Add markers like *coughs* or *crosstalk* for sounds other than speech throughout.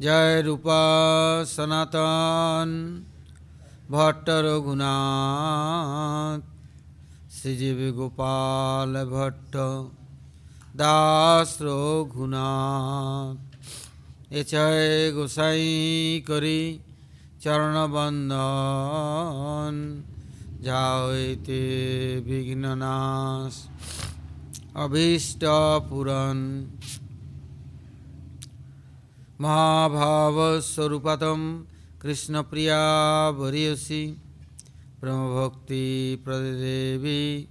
জয় রূপা সনাতন ভট্ট রঘুনাথ, শ্রীজীব গোপাল ভট্ট, দাস রঘুনাথ। এ চয় গোসাই করি চরণবন্ধন যা হইতে বিঘ্ননাশ। অভীষ্ট পুরন महाभावस्वरूपतं कृष्णप्रिया वरीयसी ब्रह्मभक्तिप्रदेवी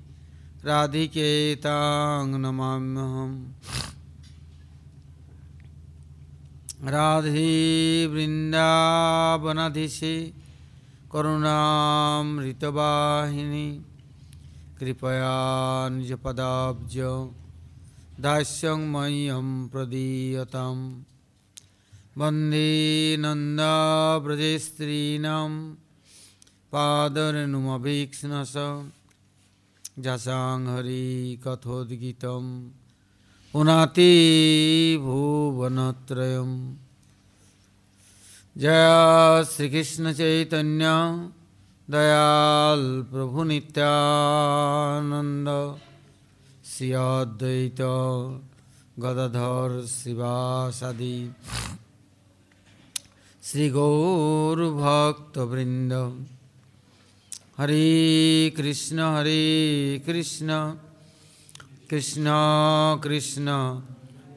राधिके तां नमाम्यहम्। राधे वृन्दावनधिषे करुणामृतवाहिनी। कृपया निजपदाब्ज। दास्यं मह्यं प्रदीयताम्। वंदे नन्दाव्रजस्त्रीणां पादरेणुमभीक्ष्णस जसां हरिकथोद्गीतं पुनाति भुवनत्रयम् जय श्रीकृष्णचैतन्य दयाल प्रभुनित्यानन्द श्री अद्वैत गदाधर शिवासादि श्री गौरभक्तवृंद हरे कृष्ण हरे कृष्ण कृष्ण कृष्ण,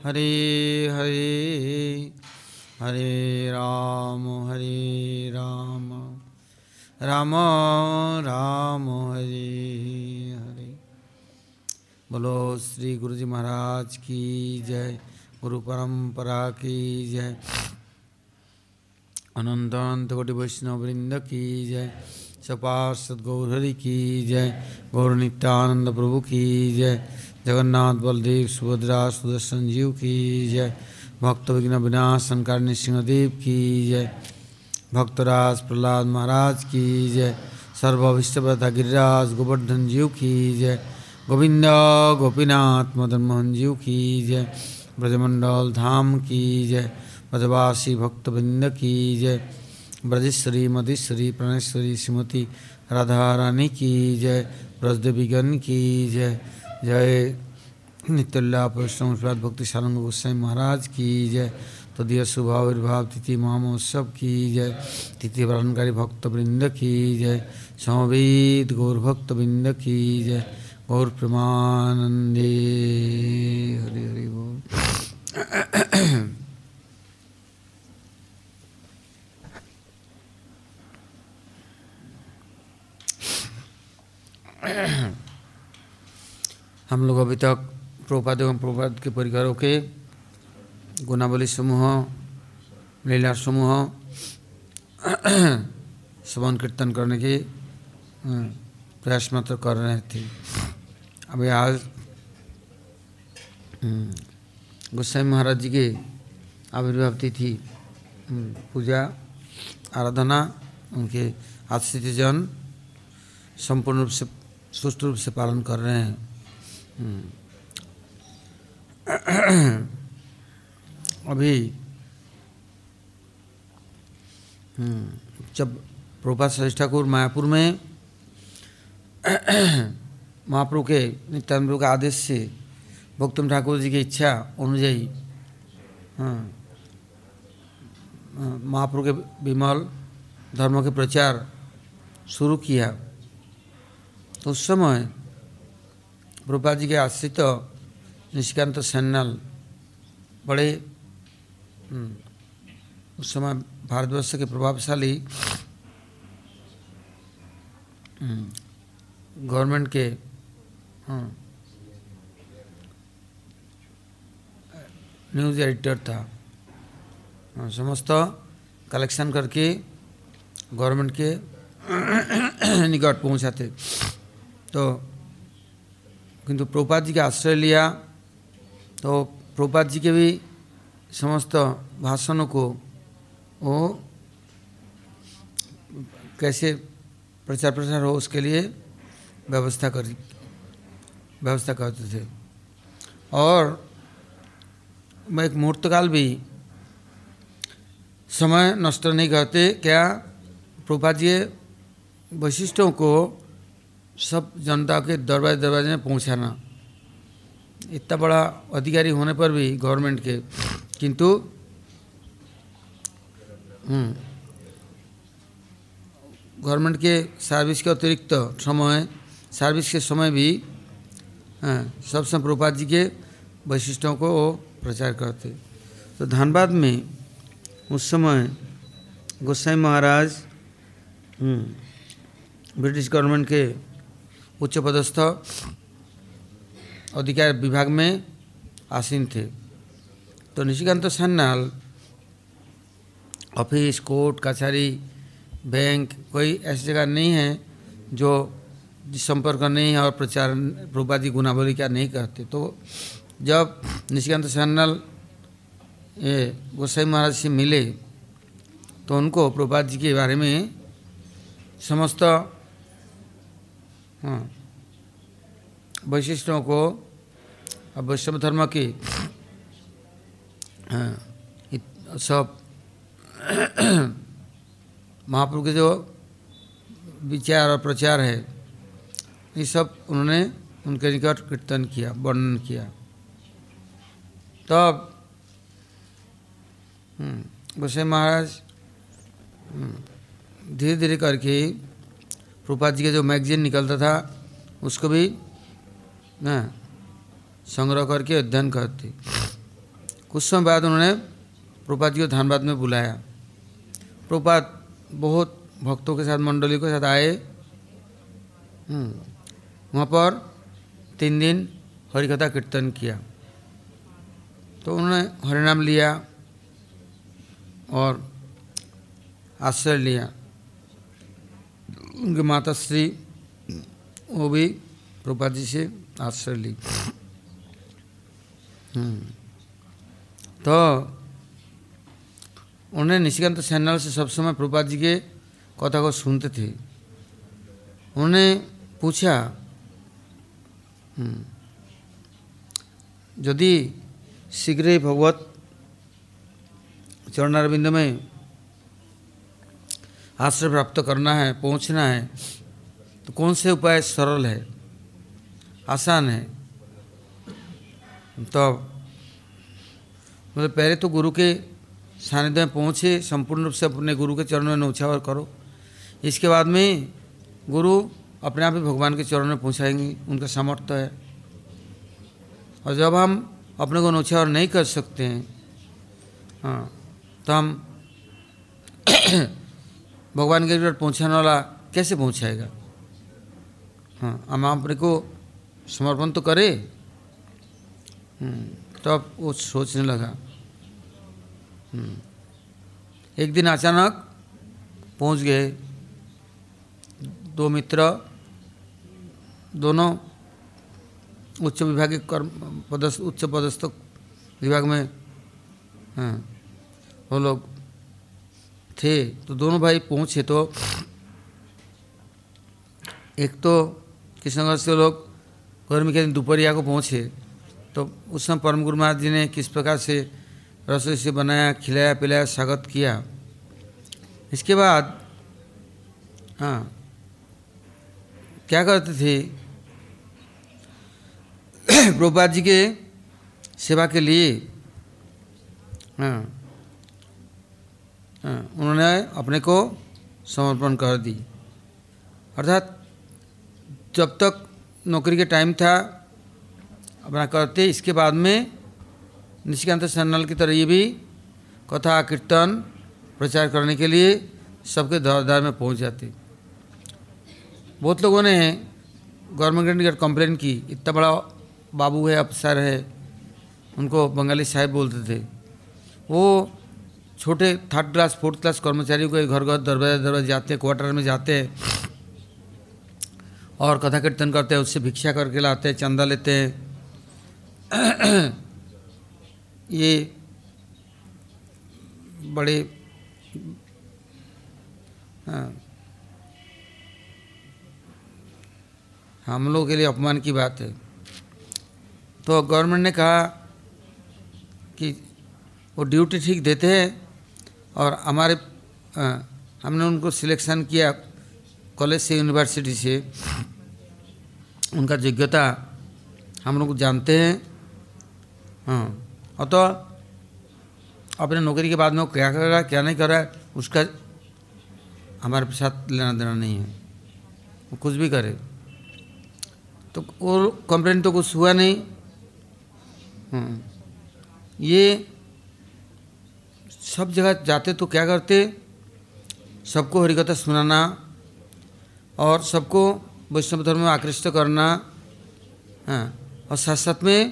हरे हरे हरे राम हरे राम राम राम, हरे हरे। बोलो श्री गुरु जी महाराज की जय, गुरु परंपरा की जय। अनंत अनंत कोटि वैष्णव वृंद की जय। सपार्षद गौरहरि की जय। गौर नित्यानंद प्रभु की जय। जगन्नाथ बलदेव सुभद्रा सुदर्शन जीव की जय। भक्त विघ्न विनाशन कारणी सिंहदेव की जय। भक्तराज प्रहलाद महाराज की जय। सर्वविष्टव्रता गिरिराज गोवर्धन जीव की जय। गोविंद गोपीनाथ मदन मोहन जीव की जय। ब्रजमंडल धाम की जय। ब्रजवासी भक्तवृंद की जय। ब्रजेश्वरी मधेश्वरी प्रणेश्वरी श्रीमती राधा रानी की जय। ब्रजदेवीगण की जय। जय। नित्योल्ला वैष्णव भक्ति सारंग गोस्वामी महाराज की जय। तदीय शुभ आविर्भाव तिथि महोत्सव की जय। तिथि पालनकारी भक्तवृंद की जय। समवेद गौर भक्तवृंद की जय। गौर प्रेमानंदे। हरि हरि, बोल। *coughs* हम लोग अभी तक प्रोपाद एवं प्रोपाद के परिवारों के गुनावली समूह लीला समूह, *coughs* श्रवण कीर्तन करने की प्रयास मात्र कर रहे थे। अभी आज गोस्वामी महाराज जी के आविर्भाव तिथि पूजा, आराधना, उनके आश्रित जन संपूर्ण रूप से सुष्ट रूप से पालन कर रहे हैं। अभी जब प्रभुपाद श्रेष्ठ ठाकुर मायापुर में, महाप्रभु के नित्यानंद के आदेश से भक्तम ठाकुर जी की इच्छा अनुयायी महाप्रभु के विमल धर्म के प्रचार शुरू किया। तो उस समय प्रभुपा जी के आश्रित निष्कांत सन्नाल बड़े उस समय भारतवर्ष के प्रभावशाली गवर्नमेंट के न्यूज़ एडिटर था। समस्त कलेक्शन करके गवर्नमेंट के *clears throat* निकट पहुंचाते तो किंतु प्रभुपाद जी का आश्रय लिया तो प्रभुपाद जी के भी समस्त भाषणों को वो कैसे प्रचार प्रसार हो उसके लिए व्यवस्था कर, व्यवस्था करते थे। और मैं एक मुहूर्तकाल भी समय नष्ट नहीं करते, क्या प्रभुपाद जी वैशिष्टों को सब जनता के दरवाजे दरवाजे में पहुंचाना। इतना बड़ा अधिकारी होने पर भी गवर्नमेंट के, किंतु गवर्नमेंट के सर्विस के अतिरिक्त समय सर्विस के समय भी सब समय प्रभुपाद जी के वैशिष्टों को वो प्रचार करते। तो धनबाद में उस समय गोसाई महाराज ब्रिटिश गवर्नमेंट के उच्च पदस्थ अधिकार विभाग में आसीन थे। तो निशिकांत सन्नाल, ऑफ़िस, कोर्ट, कचहरी, बैंक, कोई ऐसी जगह नहीं है जो संपर्क नहीं है और प्रचार प्रभुपादी गुनावली क्या नहीं करते। तो जब निशिकांत सन्नाल, ये गोसाई महाराज से मिले तो उनको प्रभुपाद जी के बारे में समस्त हाँ। वैशिष्टों को वैष्णव धर्म की हाँ, सब महाप्रभु के जो विचार और प्रचार है ये सब उन्होंने उनके निकट कीर्तन किया वर्णन किया। तब गोसाई महाराज धीरे धीरे करके रूपा जी का जो मैगजीन निकलता था, उसको भी ना, संग्रह करके अध्ययन करते। कुछ समय बाद उन्होंने प्रपात जी को धनबाद में बुलाया। प्रपात बहुत भक्तों के साथ मंडली के साथ आए। वहाँ पर तीन दिन हरिकथा कीर्तन किया। तो उन्होंने हरिनाम लिया और आश्रय लिया। उनके माता श्री, वो भी प्रभुपाद जी से आश्रय ली। तो उन्हें निशिकांत सैनल से सब समय प्रभुपाद जी के कथा को सुनते थे। उन्होंने पूछा यदि शीघ्र ही भगवत चरणारविंद में आश्रय प्राप्त करना है, पहुँचना है तो कौन से उपाय सरल है? आसान है। तो मतलब पहले तो गुरु के सानिध्य में पहुँचे, संपूर्ण रूप से अपने गुरु के चरणों में उछावर करो। इसके बाद में गुरु अपने आप ही भगवान के चरणों में पहुँचाएँगे, उनका सामर्थ्य है। और जब हम अपने को नौछावर नहीं कर सकते हैं हाँ तो हम भगवान के निकट पहुँचाने वाला कैसे पहुँचाएगा? हाँ हम अपने को समर्पण तो करे। तो अब वो सोचने लगा। एक दिन अचानक पहुँच गए दो मित्र, दोनों उच्च विभाग के कर्म, पदस्थ, उच्च पदस्थ विभाग में हाँ वो लोग थे तो दोनों भाई पहुँचे तो एक तो कृष्णगढ़ से लोग गर्मी के दिन दोपहरिया को पहुँचे। तो उस समय परम गुरु महाराज जी ने किस प्रकार से रसोई से बनाया, खिलाया, पिलाया, स्वागत किया। इसके बाद हाँ क्या करते थे? *coughs* प्रभुपाद जी के सेवा के लिए हाँ उन्होंने अपने को समर्पण कर दी। अर्थात, जब तक नौकरी के टाइम था, अपना करते, इसके बाद में निशिकांत सन्नल की तरह ये भी कथा, कीर्तन, प्रचार करने के लिए सबके दर दर में पहुँच जाते। बहुत लोगों ने गवर्नमेंट ने कंप्लेन की, इतना बड़ा बाबू है, अफसर है। उनको बंगाली साहेब बोलते थे। वो छोटे थर्ड क्लास फोर्थ क्लास कर्मचारियों को घर घर दरवाजे दरवाजे जाते हैं क्वार्टर में जाते हैं और कथा कीर्तन करते हैं उससे भिक्षा करके लाते हैं चंदा लेते हैं। *clears throat* ये बड़े हाँ, हम लोगों के लिए अपमान की बात है। तो गवर्नमेंट ने कहा कि वो ड्यूटी ठीक देते हैं और हमारे हमने उनको सिलेक्शन किया कॉलेज से यूनिवर्सिटी से। उनका योग्यता हम लोग जानते हैं। हाँ और तो अपने नौकरी के बाद में वो क्या कर रहा है क्या नहीं कर रहा है उसका हमारे साथ लेना देना नहीं है। वो कुछ भी करे। तो और कंप्लेन तो कुछ हुआ नहीं। हाँ, ये सब जगह जाते तो क्या करते? सबको हरिकथा सुनाना और सबको वैष्णव धर्म में आकृष्ट करना हाँ और साथ साथ में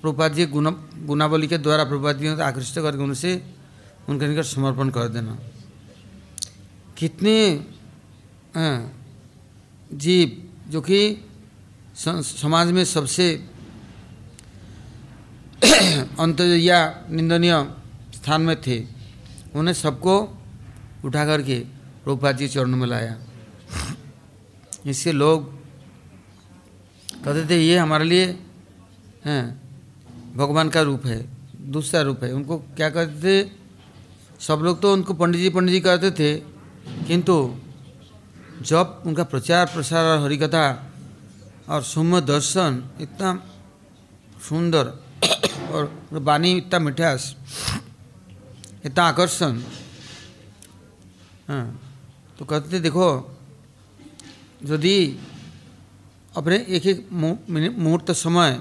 प्रभुपाद जी गुना गुनावली के द्वारा प्रभुपाद जी को आकृष्ट करके उनसे उनके निकट समर्पण कर देना। कितने हाँ, जीव जो कि समाज में सबसे *clears throat* अंतया निंदनीय स्थान में थे, उन्हें सबको उठा करके प्रभुपाद जी चरण में लाया। इससे लोग कहते थे, ये हमारे लिए, हैं, भगवान का रूप है, दूसरा रूप है। उनको क्या कहते थे? सब लोग तो उनको पंडित जी पंडित जी कहते थे, किंतु जब उनका प्रचार, प्रसार और हरिकथा और सुम दर्शन इतना सुंदर और वाणी इतना मिठास इतना आकर्षण हाँ तो कहते थे देखो यदि अपने एक एक मुहूर्त समय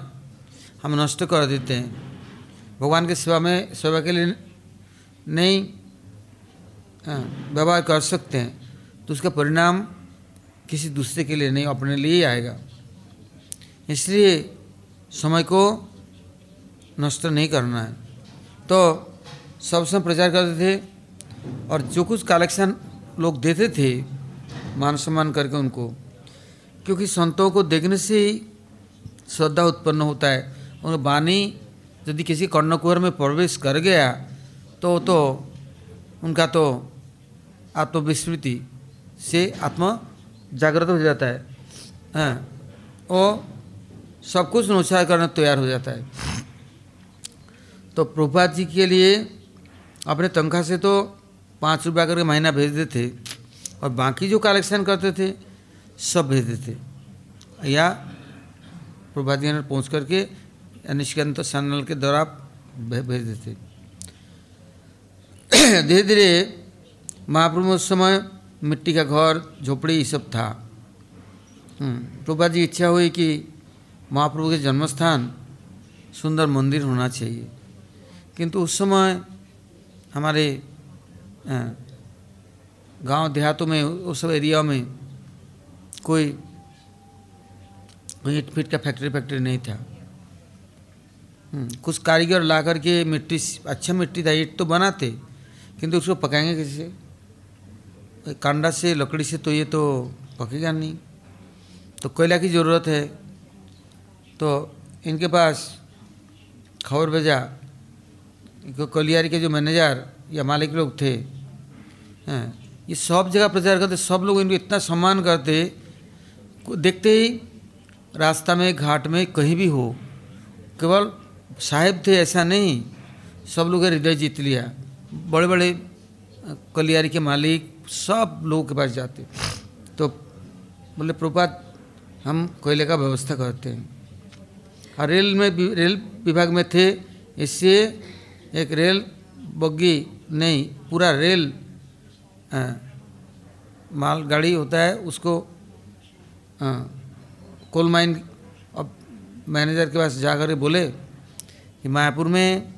हम नष्ट कर देते हैं भगवान के सेवा में सेवा के लिए नहीं हाँ, व्यवहार कर सकते हैं तो उसका परिणाम किसी दूसरे के लिए नहीं अपने लिए ही आएगा। इसलिए समय को नष्ट नहीं करना है। तो सब समय प्रचार करते थे और जो कुछ कलेक्शन लोग देते थे, मान सम्मान करके उनको, क्योंकि संतों को देखने से ही श्रद्धा उत्पन्न होता है। और वाणी यदि किसी कर्णकुहर में प्रवेश कर गया तो तो उनका तो आत्मविस्मृति से आत्मा जागृत हो जाता है। हाँ वो सब कुछ नुसार करने तैयार हो जाता है। तो प्रभुपाद जी के लिए अपने तनख्वाह से तो पाँच रुपया करके महीना भेज देते और बाकी जो कलेक्शन करते थे सब भेज देते। या प्रभात जी पहुँच करके निष्कांत चैनल के द्वारा भे- भेज देते। *clears throat* धीरे धीरे महाप्रभु उस समय मिट्टी का घर झोपड़ी ये सब था। हम्म, प्रभुपाद जी इच्छा हुई कि महाप्रभु के जन्मस्थान सुंदर मंदिर होना चाहिए। किंतु उस समय हमारे गाँव देहातों में उस सब एरिया में कोई ईट फिट का फैक्ट्री फैक्ट्री नहीं था। हम्म, कुछ कारीगर ला करके मिट्टी अच्छा मिट्टी था ईट तो बनाते किंतु उसको पकाएँगे कैसे? कांडा से लकड़ी से तो ये तो पकेगा नहीं। तो कोयला की ज़रूरत है। तो इनके पास खबर भेजा कलियारी के जो मैनेजर या मालिक लोग थे, हैं, ये सब जगह प्रचार करते, सब लोग इनको इतना सम्मान करते देखते ही रास्ता में, घाट में कहीं भी हो, केवल साहेब थे ऐसा नहीं, सब लोग हृदय जीत लिया। बड़े बड़े कलियारी के मालिक सब लोगों के पास जाते। तो बोले प्रपात हम कोयले का व्यवस्था करते हैं। और रेल में रेल विभाग में थे, इससे एक रेल बग्गी नहीं पूरा रेल अ, मालगाड़ी होता है उसको कोल माइन अब मैनेजर के पास जाकर बोले कि मायापुर में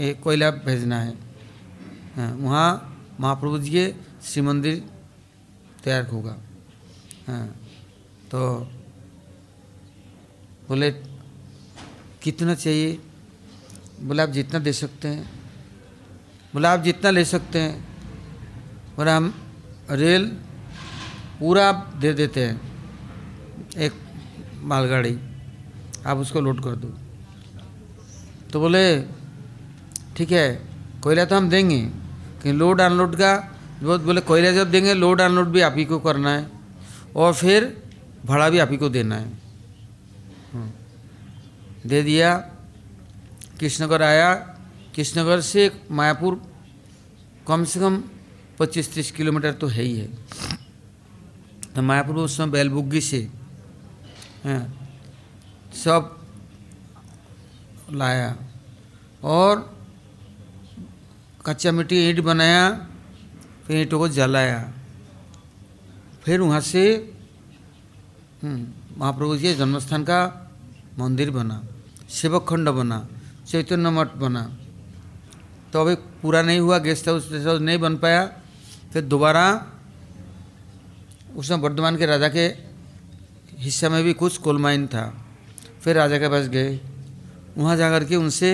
एक कोयला भेजना है। हाँ, वहाँ महाप्रभु जी के श्री मंदिर तैयार होगा। हाँ तो बोले कितना चाहिए? बोले, आप जितना दे सकते हैं। बोला, आप जितना ले सकते हैं। बोले, हम रेल पूरा आप दे देते हैं, एक मालगाड़ी। आप उसको लोड कर दो। तो बोले, ठीक है, कोयला तो हम देंगे, कि लोड अनलोड का वो बोले, कोयला जब देंगे, लोड अनलोड भी आप ही को करना है, और फिर भाड़ा भी आप ही को देना है। हम्म। दे दिया कृष्णनगर आया कृष्णनगर से मायापुर कम से कम पच्चीस तीस किलोमीटर तो है ही है। तो मायापुर उस समय बैलबुग्गी से हाँ, सब लाया और कच्चा मिट्टी ईंट बनाया फिर ईंटों को जलाया। फिर वहाँ से हम्म, महाप्रभु जी जन्मस्थान का मंदिर बना सेवक खंड बना। चैतन्य मठ बना। तो अभी पूरा नहीं हुआ गेस्ट हाउस वेस्ट हाउस नहीं बन पाया। फिर दोबारा उसमें वर्धमान के राजा के हिस्से में भी कुछ कोल माइन था। फिर राजा के पास गए। वहाँ जा कर के उनसे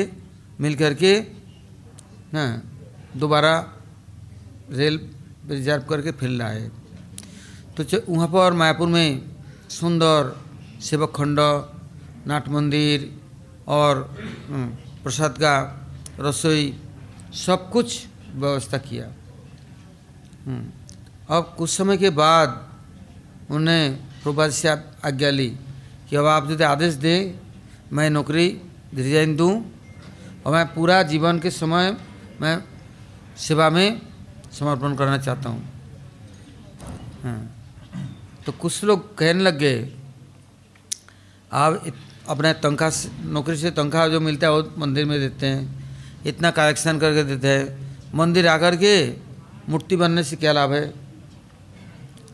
मिल कर के हाँ दोबारा रेल रिज़र्व करके फिर लाए। तो वहाँ पर मायापुर में सुंदर, सेवक खंड, नाट मंदिर और हम्म, प्रसाद का रसोई सब कुछ व्यवस्था किया। हम्म, अब कुछ समय के बाद उन्हें प्रभात से आज्ञा ली कि अब आप यदि आदेश दें मैं नौकरी रिजाइन दूँ और मैं पूरा जीवन के समय मैं सेवा में समर्पण करना चाहता हूँ। हाँ तो कुछ लोग कहने लग गए आप अपने तनख्वाह नौकरी से तनख्वाह जो मिलता है वो मंदिर में देते हैं। इतना कलेक्शन करके देते हैं। मंदिर आकर के मूर्ति बनने से क्या लाभ है?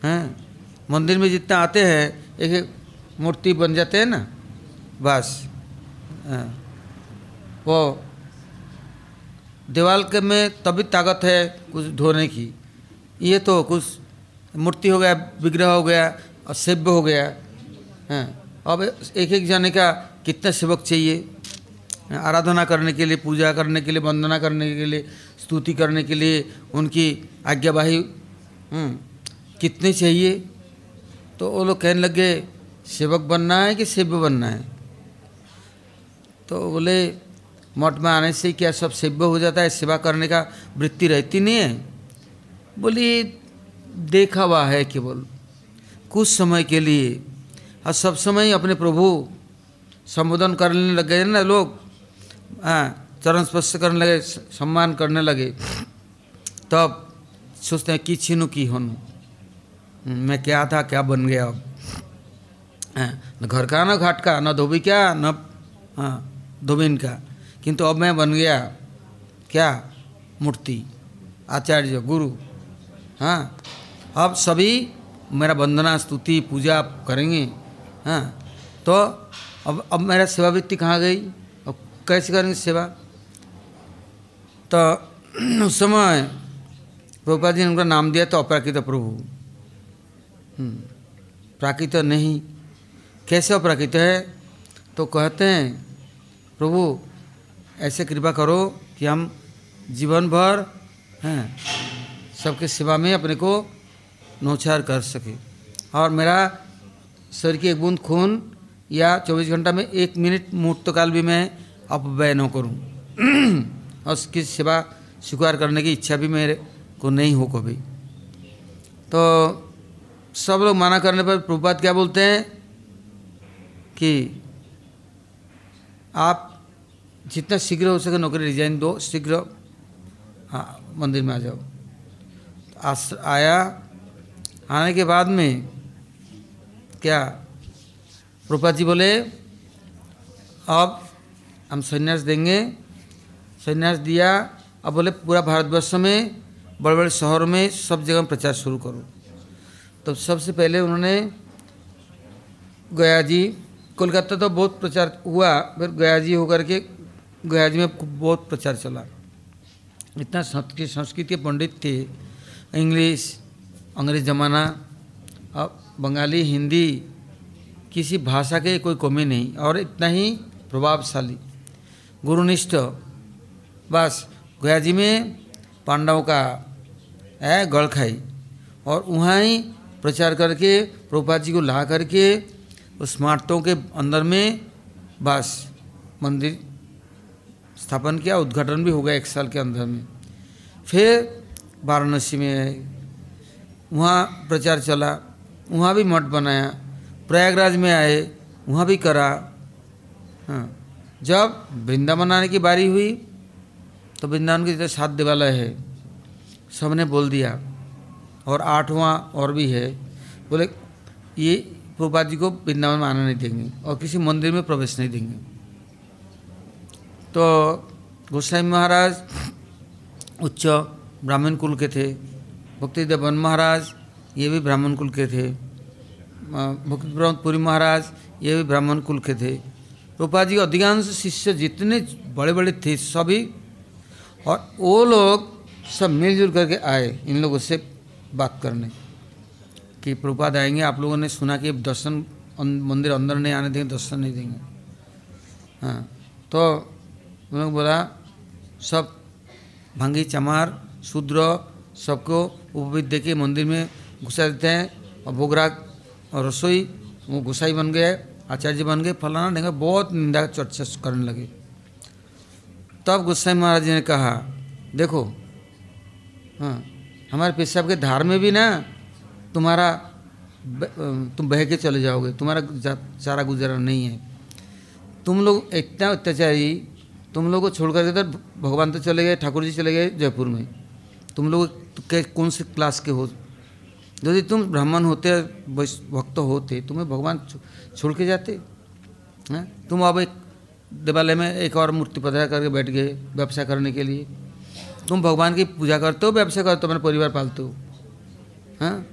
हैं? मंदिर में जितना आते हैं, एक एक मूर्ति बन जाते हैं ना, बस। हाँ। वो दीवाल के में तभी ताकत है कुछ धोने की। ये तो कुछ मूर्ति हो गया, विग्रह हो गया, और सेव्य हो गया। हैं। अब एक एक जाने का कितना सेवक चाहिए? आराधना करने के लिए पूजा करने के लिए वंदना करने के लिए स्तुति करने के लिए उनकी आज्ञावाही हम्म, कितने चाहिए? तो वो लोग कहने लगे सेवक बनना है कि सेव्य बनना है? तो बोले मठ में आने से क्या सब सेव्य हो जाता है? सेवा करने का वृत्ति रहती नहीं है? बोली देखा हुआ है केवल। कुछ समय के लिए और सब समय अपने प्रभु संबोधन करने लगे ना लोग। हाँ चरण स्पर्श करने लगे सम्मान करने लगे। तब सोचते हैं कि छीनू की हनु? मैं क्या था क्या बन गया? अब हाँ, न घर का न घाट का न धोबी क्या न हाँ धोबिन का। किंतु अब मैं बन गया। क्या? मूर्ति आचार्य गुरु। हाँ अब सभी मेरा वंदना स्तुति पूजा करेंगे। हाँ तो अब अब मेरा सेवावृत्ति कहाँ गई? अब कैसे करेंगे सेवा? तो *clears throat* उस समय प्रभुपा जी ने उनका नाम दिया तो अपराकृत प्रभु। हम्म, प्राकृत नहीं। कैसे अपराकृत है? तो कहते हैं प्रभु ऐसे कृपा करो कि हम जीवन भर हैं सबके सेवा में अपने को नौछार कर सके। और मेरा शरीर की एक बूंद खून या 24 घंटा में एक मिनट मुहूर्त काल भी मैं अपव्यय न करूँ। *clears throat* और उसकी सेवा स्वीकार करने की इच्छा भी मेरे को नहीं हो कभी। तो सब लोग माना करने पर प्रभुपात क्या बोलते हैं कि आप जितना शीघ्र हो सके नौकरी रिजाइन दो, शीघ्र हाँ मंदिर में आ जाओ। आस आया। आने के बाद में क्या? रूपा जी बोले, अब हम संन्यास देंगे। संन्यास दिया। अब बोले, पूरा भारतवर्ष में बड़े बड़े शहरों में सब जगह प्रचार शुरू करो। तो सबसे पहले उन्होंने गया जी, कोलकाता तो बहुत प्रचार हुआ, फिर गया जी होकर के, गया जी में बहुत प्रचार चला। इतना संस्कृत के पंडित थे, इंग्लिश, अंग्रेज़ ज़माना, अब बंगाली हिंदी किसी भाषा के कोई कमी नहीं और इतना ही प्रभावशाली। गुरुनिष्ठ। बस गया जी में पांडवों का है गढ़ खाई और वहाँ ही प्रचार करके, प्रभुपाद जी को ला करके, उस स्मारकों के अंदर में बस, मंदिर स्थापन किया, उद्घाटन भी हो गया एक साल के अंदर में। फिर वाराणसी में वहाँ प्रचार चला। वहाँ भी मठ बनाया, प्रयागराज में आए, वहाँ भी करा। हाँ जब वृंदावन आने की बारी हुई तो वृंदावन के जैसे सात देवालय है, सबने बोल दिया, और आठवां और भी है, बोले, ये प्रभुपाद जी को वृंदावन में आना नहीं देंगे, और किसी मंदिर में प्रवेश नहीं देंगे। तो गोस्वामी महाराज उच्च ब्राह्मण कुल के थे भक्ति देवन महाराज ये भी ब्राह्मण कुल के थे। भक्ति पुरी महाराज, ये भी ब्राह्मण कुल के थे। रूपा जी अधिकांश शिष्य जितने बड़े बड़े थे, सभी, और वो लोग सब मिलजुल करके आए इन लोगों से बात करने। कि प्रभुपाद आएँगे, आप लोगों ने सुना कि दर्शन मंदिर अंदर नहीं आने देंगे, दर्शन नहीं देंगे। हाँ तो उन बोला, सब भंगी, चमार, शूद्र, सबको उपवित दे के मंदिर में घुसा देते हैं और भोगराग और रसोई, वो गुसाई बन गए आचार्य बन गए, फलाना ढेंगा बहुत निंदा चर्चा करने लगे। तब गुस्साई महाराज जी ने कहा, देखो हाँ हमारे पेशाब के धार में भी ना तुम्हारा तुम बह के चले जाओगे, तुम्हारा चारा गुजारा नहीं है। तुम लोग इतना अत्याचारी, तुम लोग को छोड़ इधर भगवान तो चले गए, ठाकुर जी चले गए जयपुर में। तुम लोग कौन से क्लास के हो? यदि तुम ब्राह्मण होते भक्त होते तुम्हें भगवान छोड़ के जाते हैं? तुम अब एक देवालय में एक और मूर्ति पधरा करके बैठ गए व्यवसाय करने के लिए। तुम भगवान की पूजा करते हो व्यवसाय करते हो अपना परिवार पालते हो हाँ?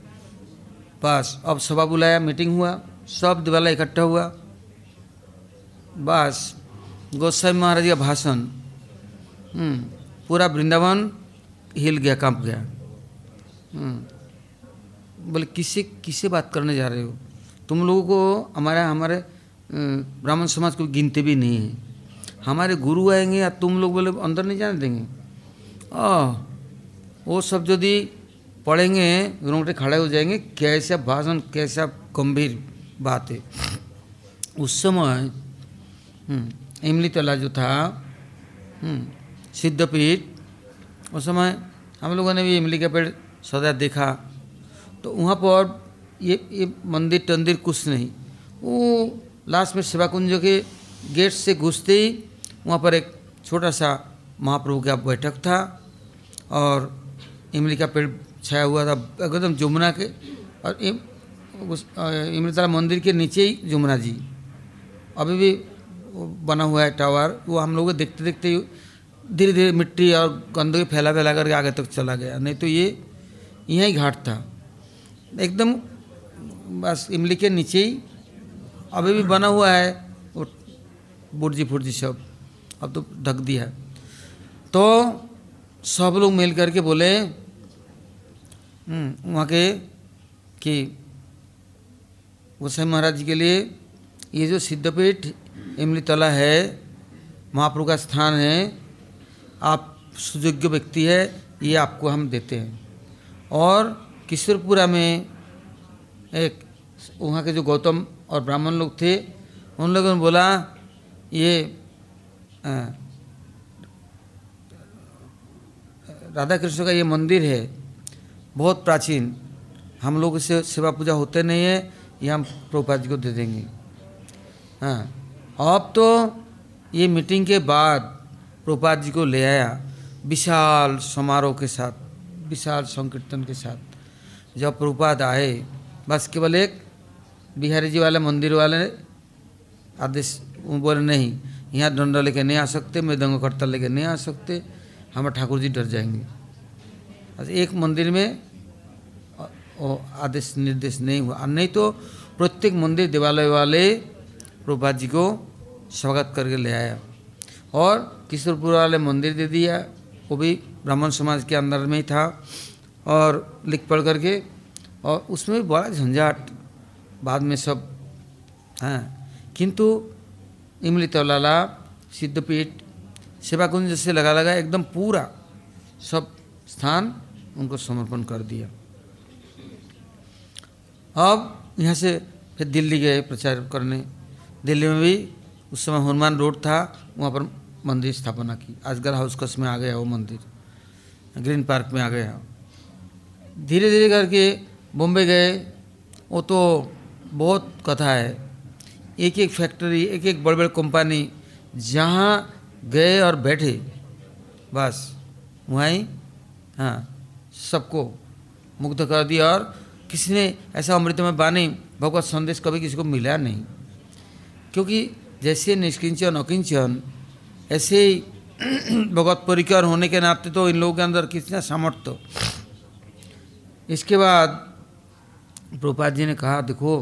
बस अब सभा बुलाया मीटिंग हुआ सब दिवाला इकट्ठा हुआ। बस गोस्वामी महाराज का भाषण हम्म, पूरा वृंदावन हिल गया काँप गया हम्म, बोले किससे किससे बात करने जा रहे हो? तुम लोगों को हमारे हमारे ब्राह्मण समाज को गिनते भी नहीं है। हमारे गुरु आएँगे या तुम लोग बोले अंदर नहीं जाने देंगे? आ, वो सब यदि पढ़ेंगे रोंगटे खड़े हो जाएँगे कैसा भाषण कैसा गंभीर बात है। उस समय हम्म, इमली तला जो था हम्म, सिद्धपीठ उस समय हम लोगों ने भी इमली का पेड़ सदा देखा। तो वहाँ पर ये ये मंदिर टंदिर कुछ नहीं। वो लास्ट में सेवा कुंज के गेट से घुसते ही वहाँ पर एक छोटा सा महाप्रभु का बैठक था और इमली का पेड़ छाया हुआ था एकदम जमुना के और तला मंदिर के नीचे ही जमुना जी। अभी भी बना हुआ है टावर, वो हम लोग देखते देखते धीरे धीरे मिट्टी और गंदगी फैला फैला करके आगे तक चला गया। नहीं तो ये, यहीं घाट था। एकदम बस इमली के नीचे ही। अभी भी बना हुआ है वो बुर्जी फुर्जी सब। अब तो ढक दिया। तो सब लोग मिल करके बोले हम्म, वहाँ के कि गोसाई महाराज जी के लिए ये जो सिद्धपीठ इमली तला है महाप्रभु का स्थान है आप सुयोग्य व्यक्ति है ये आपको हम देते हैं। और किशोरपुरा में एक वहाँ के जो गौतम और ब्राह्मण लोग थे, उन लोगों ने बोला, ये राधा कृष्ण का ये मंदिर है, बहुत प्राचीन, हम लोग इसे सेवा पूजा होते नहीं है, ये हम प्रभुपाद जी को दे देंगे। हाँ अब तो ये मीटिंग के बाद प्रभुपाद जी को ले आया, विशाल समारोह के साथ, विशाल संकीर्तन के साथ। जब प्रभुपाद आए बस केवल एक बिहारी जी वाले, मंदिर वाले आदेश बोले नहीं। यहाँ दंड लेके नहीं आ सकते, मृदंग करता लेके नहीं आ सकते, हम ठाकुर जी डर जाएँगे। बस एक मंदिर में आदेश निर्देश नहीं हुआ। नहीं तो प्रत्येक मंदिर देवालय वाले प्रभुपाद जी को स्वागत करके ले आया। और किशोरपुर वाले मंदिर दे दिया, वो भी ब्राह्मण समाज के अंदर में ही था। और लिख पढ़ करके, और उसमें भी बड़ा झंझाट बाद में सब, हैं। किंतु इमली तौलाला, सिद्धपीठ सेवा कुंज से लगा लगा एकदम पूरा सब स्थान उनको समर्पण कर दिया। अब यहाँ से फिर दिल्ली गए प्रचार करने। दिल्ली में भी उस समय हनुमान रोड था, वहाँ पर मंदिर स्थापना की। आजगल हाउस कस में आ गया वो मंदिर। ग्रीन पार्क में आ गया। धीरे धीरे करके बॉम्बे गए। वो तो बहुत कथा है। एक एक फैक्ट्री एक एक बड़े बड़े कंपनी जहाँ गए और बैठे, बस, वहीं हाँ सबको मुग्ध कर दिया और किसी ने ऐसा अमृत में बानी, भगवत संदेश कभी किसी को मिला नहीं। क्योंकि जैसे निष्किंचन, अकिंचन, ऐसे ही *clears throat* भगवत परिकर होने के नाते तो इन लोगों के अंदर कितना सामर्थ्य। इसके बाद प्रभुपाद जी ने कहा, देखो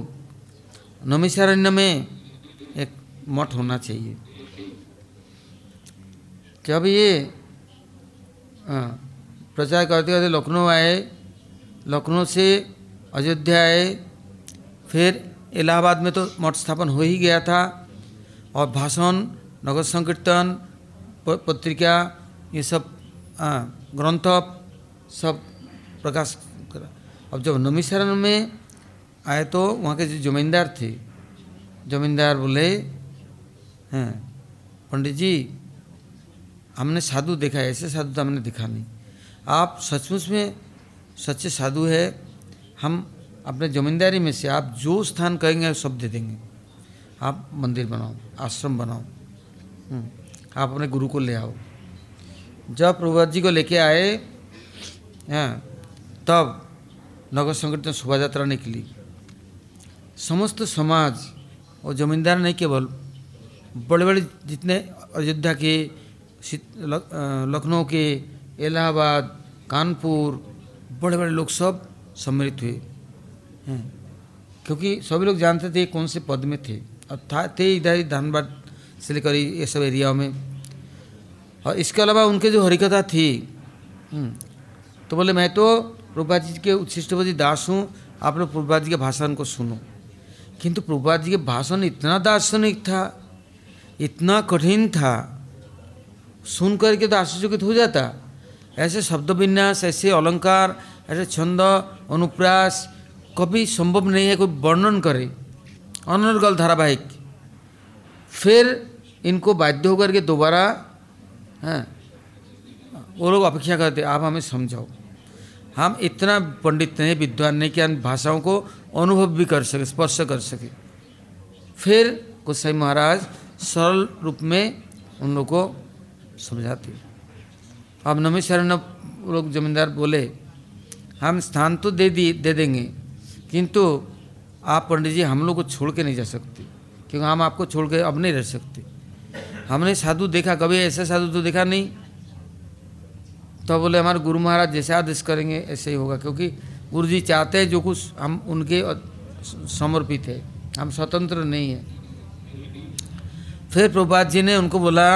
नमिषारण्य में एक मठ होना चाहिए। जब ये प्रचार करते करते लखनऊ आए, लखनऊ से अयोध्या आए, फिर इलाहाबाद में तो मठ स्थापन हो ही गया था, और भाषण, नगर संकीर्तन पत्रिका, ये सब ग्रंथ सब प्रकाश अब जब नमिशरण में आए तो वहाँ के जो जमींदार थे जमींदार बोले हैं पंडित जी हमने साधु देखा है ऐसे साधु तो हमने देखा नहीं। आप सचमुच में सच्चे साधु है हम अपने जमींदारी में से आप जो स्थान कहेंगे सब दे देंगे। आप मंदिर बनाओ आश्रम बनाओ हम्म, आप अपने गुरु को ले आओ। जब प्रभुपाद जी को लेके आए हैं तब नगर संगठन शोभा निकली समस्त समाज और जमींदार नहीं केवल बड़े बड़े जितने अयोध्या के लखनऊ के इलाहाबाद कानपुर बड़े बड़े लोग सब सम्मिलित हुए। हैं। क्योंकि सभी लोग जानते थे कौन से पद में थे। और था थे इधर ही धनबाद से लेकर ये सब एरियाओं में। और इसके अलावा उनके जो हरिकथा थी हम्म, तो बोले मैं तो प्रभुपाद जी के उच्छिष्टपति दास हूँ, आप लोग प्रभुपाद जी के भाषण को सुनो। किंतु प्रभुपाद जी के भाषण इतना दार्शनिक था, इतना कठिन था सुन करके तो आश्चर्यचकित हो जाता। ऐसे शब्द विन्यास, ऐसे अलंकार, ऐसे छंद, अनुप्रास कभी संभव नहीं है कोई वर्णन करे। अनर्गल धारावाहिक। फिर इनको बाध्य होकर के दोबारा, हैं, वो लोग अपेक्षा करते, आप हमें समझाओ। हम इतना पंडित नहीं, विद्वान नहीं कि हम भाषाओं को अनुभव भी कर सके, स्पर्श कर सके। फिर गोसाई महाराज सरल रूप में उन लोग को समझाते अब नमी शरण लोग जमींदार बोले, हम स्थान तो दे दी, दे देंगे, किंतु आप पंडित जी हम लोग को छोड़ के नहीं जा सकते, क्योंकि हम आपको छोड़ के अब नहीं रह सकते। हमने साधु देखा, कभी ऐसा साधु तो देखा नहीं तो बोले, हमारे गुरु महाराज जैसे आदेश करेंगे, ऐसे ही होगा। क्योंकि गुरु जी चाहते हैं जो कुछ हम उनके समर्पित है। हम स्वतंत्र नहीं है। फिर प्रभात जी ने उनको बोला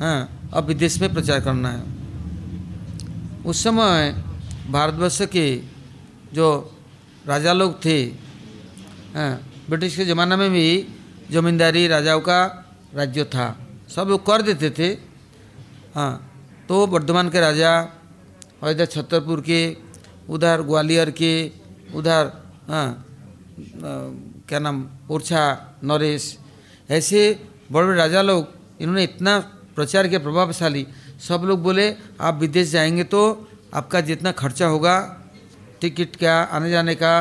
हाँ अब विदेश में प्रचार करना है। उस समय भारतवर्ष के जो राजा लोग थे हाँ ब्रिटिश के ज़माना में भी जमींदारी राजाओं का राज्य था। सब लोग कर देते थे। हाँ तो वर्धमान के राजा और इधर छतरपुर के, उधर ग्वालियर के, उधर हाँ क्या नाम, ओरछा, नरेश, ऐसे बड़े बड़े राजा लोग, इन्होंने इतना प्रचार के प्रभावशाली, सब लोग बोले, आप विदेश जाएँगे तो आपका जितना खर्चा होगा, टिकट का, आने जाने का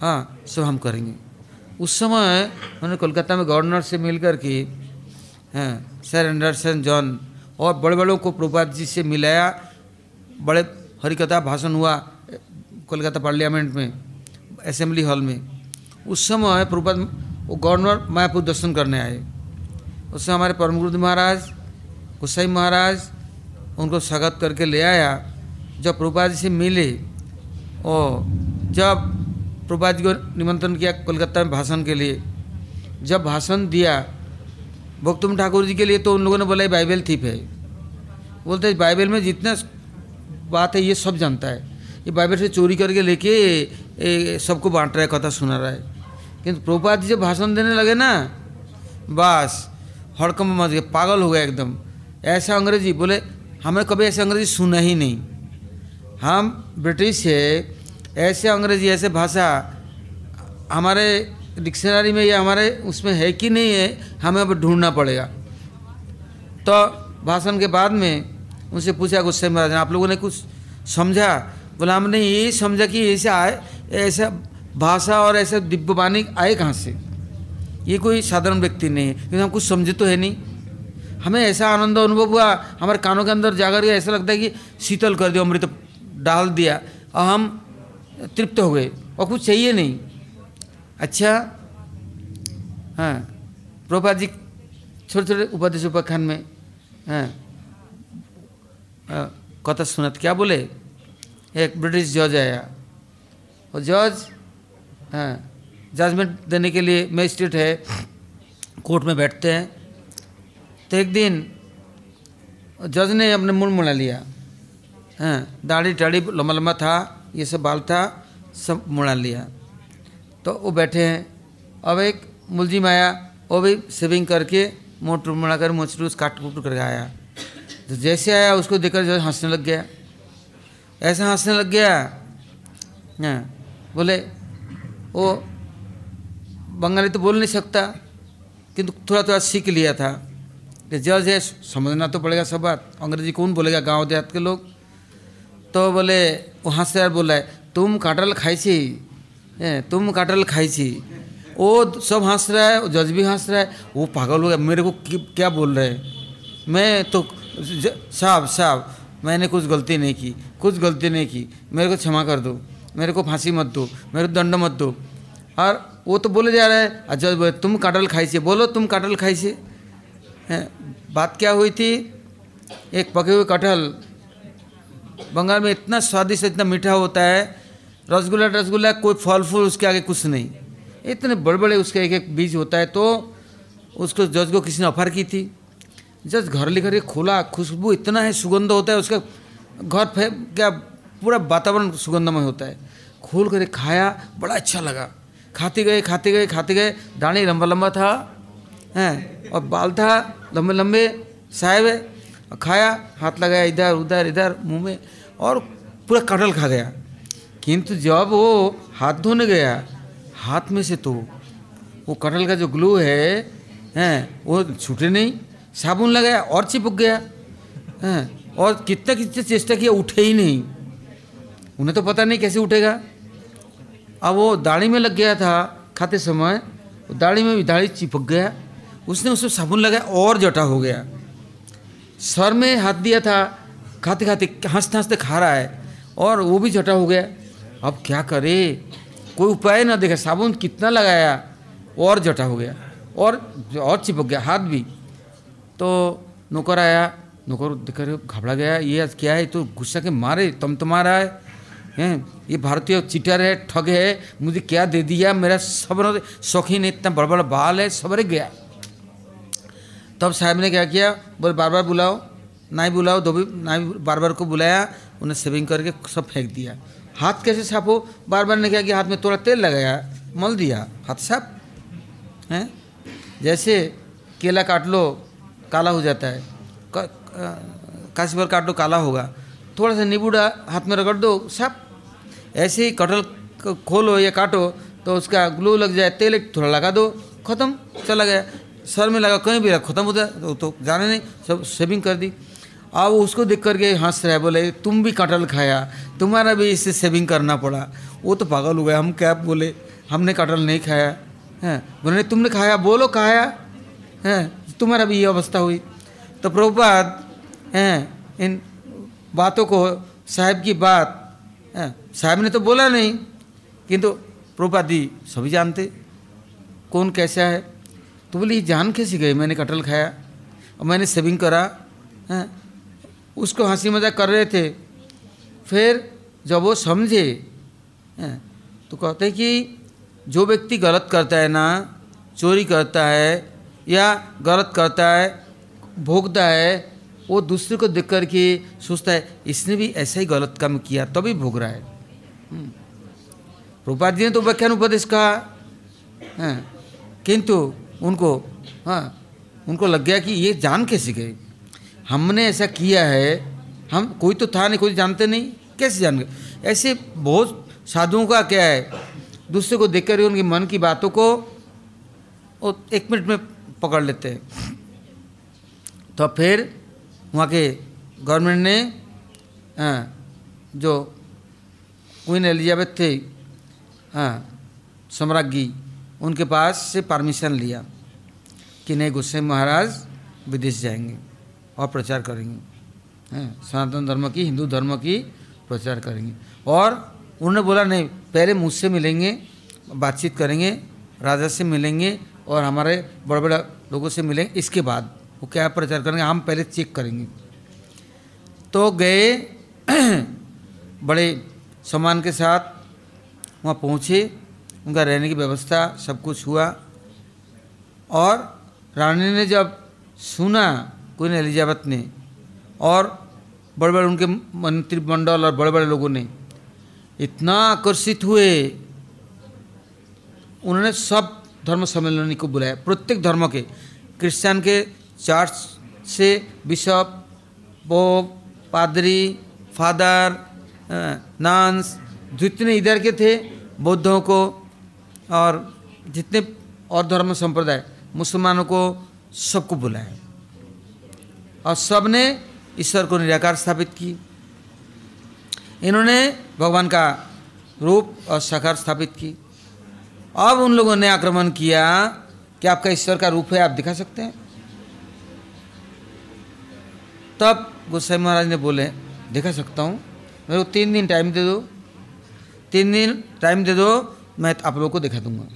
हाँ सब हम करेंगे। उस समय मैंने कोलकाता में गवर्नर से मिल कर के हाँ सर एंडरसन जॉन और बड़े बड़ों को प्रभात जी से मिलाया। बड़े हरिकथा भाषण हुआ कोलकाता पार्लियामेंट में, असेंबली हॉल में। उस समय प्रभात वो गवर्नर मायापुर दर्शन करने आए। उस समय हमारे परम गुरुदेव महाराज, गुसाई महाराज, उनको स्वागत करके ले आया। जब प्रभुपाद जी से मिले और जब प्रभुपाद जी को निमंत्रण किया कोलकाता में भाषण के लिए, जब भाषण दिया भक्तुम ठाकुर जी के लिए तो उन लोगों ने बोला बाइबल थीप है। बोलते बाइबल में जितना बात है, ये सब जानता है। ये बाइबल से चोरी करके लेके सबको बांट रहा है, कथा सुना रहा है। किंतु प्रभुपाद जी जब भाषण देने लगे ना, बस हड़कम मच गए पागल हो गया एकदम। ऐसा अंग्रेज़ी बोले हमें कभी ऐसे अंग्रेज़ी सुना ही नहीं। हम ब्रिटिश है, ऐसे अंग्रेज़ी, ऐसे भाषा, हमारे डिक्शनरी में या हमारे उसमें है कि नहीं है, हमें अब ढूंढना पड़ेगा। तो भाषण के बाद में उनसे पूछा गुस्से महाराज आप लोगों ने कुछ समझा? बोला, हमने यही समझा कि ऐसे आए, ऐसा भाषा और ऐसे दिव्यवाणी आए कहाँ से? ये कोई साधारण व्यक्ति नहीं है, क्योंकि हम कुछ समझे तो है नहीं। हमें ऐसा आनंद अनुभव हुआ, हमारे कानों के अंदर जाकर के ऐसा लगता है कि शीतल कर दिया, अमृत डाल दिया, और हम तृप्त हो गए, और कुछ चाहिए नहीं। अच्छा हाँ प्रभुपाद जी छोटे छोटे उपदेश उपाख्यान में हाँ कथा सुना क्या बोले? एक ब्रिटिश जज आया। और जज हाँ जजमेंट देने के लिए मजिस्ट्रेट है कोर्ट में बैठते हैं। तो एक दिन, जज ने अपने मुड़ मुड़ा लिया। हाँ दाढ़ी टाढ़ी लंबा लंबा था, ये सब बाल था, सब मुड़ा लिया। तो वो बैठे हैं। अब एक मुलजिम आया वो भी सेविंग करके मोट मुड़ा कर मोचरूस काट कूट करके आया। तो जैसे आया उसको देखकर जो हंसने लग गया। ऐसा हंसने लग गया। हाँ बोले वो बंगाली तो बोल नहीं सकता किंतु थोड़ा थोड़ा सीख लिया था। कि जज है समझना तो पड़ेगा सब बात। अंग्रेज़ी कौन बोलेगा गाँव देहात के लोग? तो बोले वो हंस यार बोला है तुम काटल खाई हैं, तुम काटल खाई वो सब हंस रहा है जज भी हंस रहा है, वो पागल हो गया, मेरे को क्या बोल रहे हैं? मैं तो साहब साहब, मैंने कुछ गलती नहीं की, कुछ गलती नहीं की, मेरे को क्षमा कर दो, मेरे को फांसी मत दो, मेरे को दंड मत दो। और वो तो बोले जा रहा है जज बोले, तुम काटल खाई से बोलो तुम काटल खाई से बात क्या हुई थी? एक पके हुए कटहल बंगाल में इतना स्वादिष्ट, इतना मीठा होता है रसगुल्ला रसगुल्ला, कोई फल फूल, उसके आगे कुछ नहीं। इतने बड़े बड़े उसके एक एक बीज होता है तो उसको जज को किसी ने ऑफ़र की थी। जज घर लेकर के खोला, खुशबू इतना है, सुगंध होता है, उसका घर फे क्या पूरा वातावरण सुगंधमय होता है। खोल कर खाया, बड़ा अच्छा लगा। खाते गए खाते गए खाते गए दाने लंबा लंबा था, हैं, और बाल था लंबे लंबे साहेब, खाया, हाथ लगाया, इधर, उधर, इधर, मुँह में, और पूरा कटल खा गया। किंतु जब वो हाथ धोने गया, हाथ में से तो वो कटल का जो ग्लू है, हैं, वो छूटे नहीं, साबुन लगाया और चिपक गया, हैं, और कितना कितना चेष्टा किया, उठे ही नहीं। उन्हें तो पता नहीं कैसे उठेगा। अब वो दाढ़ी में लग गया था खाते समय दाढ़ी में भी दाढ़ी चिपक गया, उसने उसमें साबुन लगाया और जटा हो गया। सर में हाथ दिया था खाते खाते हँसते हँसते खा रहा है, और वो भी जटा हो गया। अब क्या करे? कोई उपाय ना देखा, साबुन कितना लगाया, और जटा हो गया, और और चिपक गया, हाथ भी। तो नौकर आया, नौकर देखकर घबरा गया, ये आज क्या है तो गुस्सा के मारे तम तमा रहा है, हैं? ये भारतीय चीटर है, ठग है, मुझे क्या दे दिया, मेरा सब शौकीन है, इतना बड़ा बड़ा बाल है, सबर गया। तब साहब ने क्या किया, बोले बार बार बुलाओ, नाई बुलाओ, धोबी, नाई बार बार को बुलाया, उन्हें सेविंग करके सब फेंक दिया। हाथ कैसे साफ़ हो? बार बार ने क्या किया हाथ में थोड़ा तेल लगाया मल दिया। हाथ साफ़ हैं? जैसे केला काट लो काला हो जाता है। क- काशी भर काट लो काला होगा। थोड़ा सा नींबू डा हाथ में रगड़ दो साफ़। ऐसे ही कटहल खोलो या काटो तो उसका ग्लू लग जाए तेल एक थोड़ा लगा दो खत्म चला गया। सर में लगा कहीं भी रख खत्म होता है तो, तो जाने नहीं सब शेविंग कर दी। अब उसको देख करके हंस रहा बोले, तुम भी कटहल खाया, तुम्हारा भी इससे सेविंग करना पड़ा। वो तो पागल हो गया हम क्या बोले, हमने कटहल नहीं खाया। है, बोले, तुमने खाया? बोलो, खाया। है, तुम्हारा भी ये अवस्था हुई। तो प्रभुपाद, हैं, इन बातों को, साहब की बात साहब ने तो बोला नहीं, किंतु प्रभुपाद जी सभी जानते, कौन कैसा है? तो बोले जान कैसे गए? मैंने कटहल खाया और मैंने सेविंग करा। हैं उसको हँसी मज़ाक कर रहे थे। फिर जब वो समझे तो कहते हैं कि जो व्यक्ति गलत करता है ना, चोरी करता है या गलत करता है, भोगता है, वो दूसरे को देख कर के सोचता है, इसने भी ऐसा ही गलत काम किया, तभी भोग रहा है। रूपा जी ने तो व्याख्यान उपदेश कहा किंतु उनको हाँ उनको लग गया कि ये जान कैसे गए। हमने ऐसा किया है हम कोई तो था नहीं कोई जानते नहीं कैसे जान गए? ऐसे बहुत साधुओं का क्या है दूसरे को देख कर उनके मन की बातों को वो एक मिनट में पकड़ लेते हैं। तो फिर वहाँ के गवर्नमेंट ने हाँ, जो क्वीन एलिजाबेथ थे हाँ सम्राज्ञी उनके पास से परमिशन लिया कि नहीं गुस्से महाराज विदेश जाएँगे। और प्रचार करेंगे। सनातन धर्म की, हिंदू धर्म की प्रचार करेंगे। और उन्होंने बोला, नहीं, पहले मुझसे मिलेंगे, बातचीत करेंगे, राजा से मिलेंगे और हमारे बड़े बड़े लोगों से मिलेंगे। इसके बाद वो क्या प्रचार करेंगे, हम पहले चेक करेंगे। तो गए, *clears throat* बड़े सम्मान के साथ वहाँ पहुँचे। उनका रहने की व्यवस्था, सब कुछ हुआ। और रानी ने जब सुना क्वीन एलिजाबेथ ने और बड़े बड़े उनके मंत्रिमंडल और बड़े बड़े लोगों ने इतना आकर्षित हुए। उन्होंने सब धर्म सम्मेलन को बुलाया। प्रत्येक धर्म के, क्रिश्चियन के, चर्च से बिशप, पोप, पादरी, फादर नान्स जितने इधर के थे, बौद्धों को और जितने और धर्म संप्रदाय, मुसलमानों को सबको बुलाया। और सबने ईश्वर को निराकार स्थापित की। इन्होंने भगवान का रूप और साकार स्थापित की। अब उन लोगों ने आक्रमण किया कि आपका ईश्वर का रूप है, आप दिखा सकते हैं। तब गोसाई महाराज ने बोले, दिखा सकता हूँ। मेरे को तीन दिन टाइम दे दो। तीन दिन टाइम दे दो, मैं आप लोगों को दिखा दूँगा।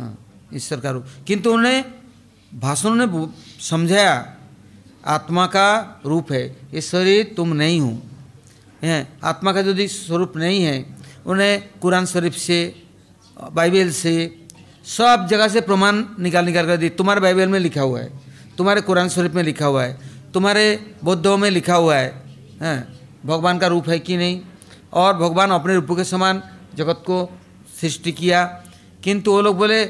हाँ ईश्वर का रूप। किंतु उन्होंने भाषणों ने समझाया आत्मा का रूप है। ये शरीर तुम नहीं हो। हैं? आत्मा का यदि स्वरूप नहीं है, उन्हें कुरान शरीफ से, बाइबल से, सब जगह से प्रमाण निकाल निकाल कर दी तुम्हारे बाइबल में लिखा हुआ है। तुम्हारे कुरान शरीफ में लिखा हुआ है। तुम्हारे बौद्धों में लिखा हुआ है। हैं? भगवान का रूप है कि नहीं? और भगवान अपने रूप के समान जगत को सृष्टि किया। किंतु वो लोग बोले,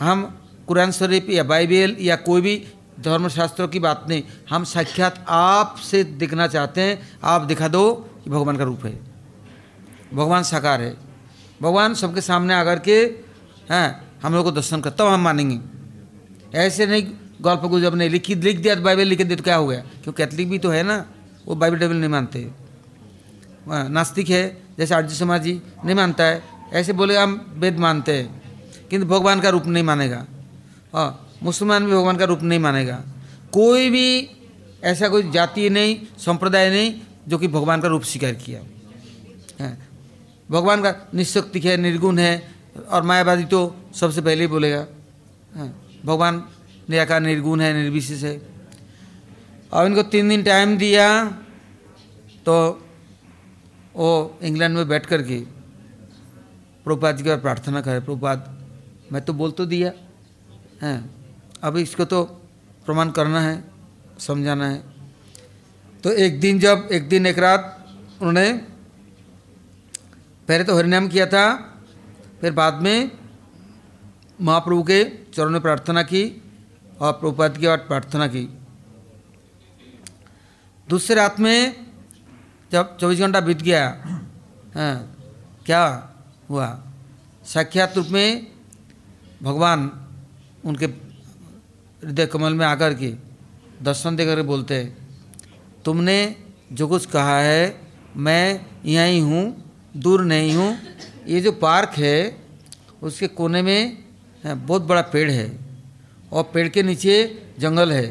हम कुरान शरीफ या बाइबल या कोई भी धर्मशास्त्रों की बात नहीं। हम साक्षात आप से दिखना चाहते हैं। आप दिखा दो कि भगवान का रूप है। भगवान साकार है। भगवान सबके सामने आकर के, हैं, हम लोग को दर्शन कर तब हम मानेंगे। ऐसे नहीं गल्प गुजब नहीं लिखी, लिख दिया तो बाइबल लिख दिया तो क्या हो गया? क्यों कैथलिक भी तो है ना, वो बाइबल टेबल नहीं मानते। नास्तिक है, जैसे आर्य समाजी नहीं मानता है। ऐसे बोले हम वेद मानते हैं, किंतु भगवान का रूप नहीं मानेगा। हाँ मुसलमान भी भगवान का रूप नहीं मानेगा। कोई भी ऐसा कोई जाति नहीं, संप्रदाय नहीं, जो कि भगवान का रूप स्वीकार किया। है। भगवान का निशक्ति है, निर्गुण है, और मायावादी तो सबसे पहले ही बोलेगा। हाँ। भगवान निराकार, निर्गुण है, निर्विशेष है। और इनको तीन दिन टाइम दिया तो वो इंग्लैंड में बैठ कर के प्रभुपाद जी के प्रार्थना करे। प्रभुपाद, मैं तो बोल तो दिया। हैं। अब इसको तो प्रमाण करना है, समझाना है। तो एक दिन जब, एक दिन एक रात उन्होंने पहले तो हरिनाम किया था, फिर बाद में महाप्रभु के चरणों में प्रार्थना की और प्रभुपाद की बाद प्रार्थना की। दूसरे रात में जब चौबीस घंटा बीत गया हाँ क्या हुआ? साक्षात रूप में भगवान उनके हृदय कमल में आकर के दर्शन देकर बोलते हैं, तुमने जो कुछ कहा है, मैं यहीं हूँ दूर नहीं हूँ ये जो पार्क है, उसके कोने में बहुत बड़ा पेड़ है और पेड़ के नीचे जंगल है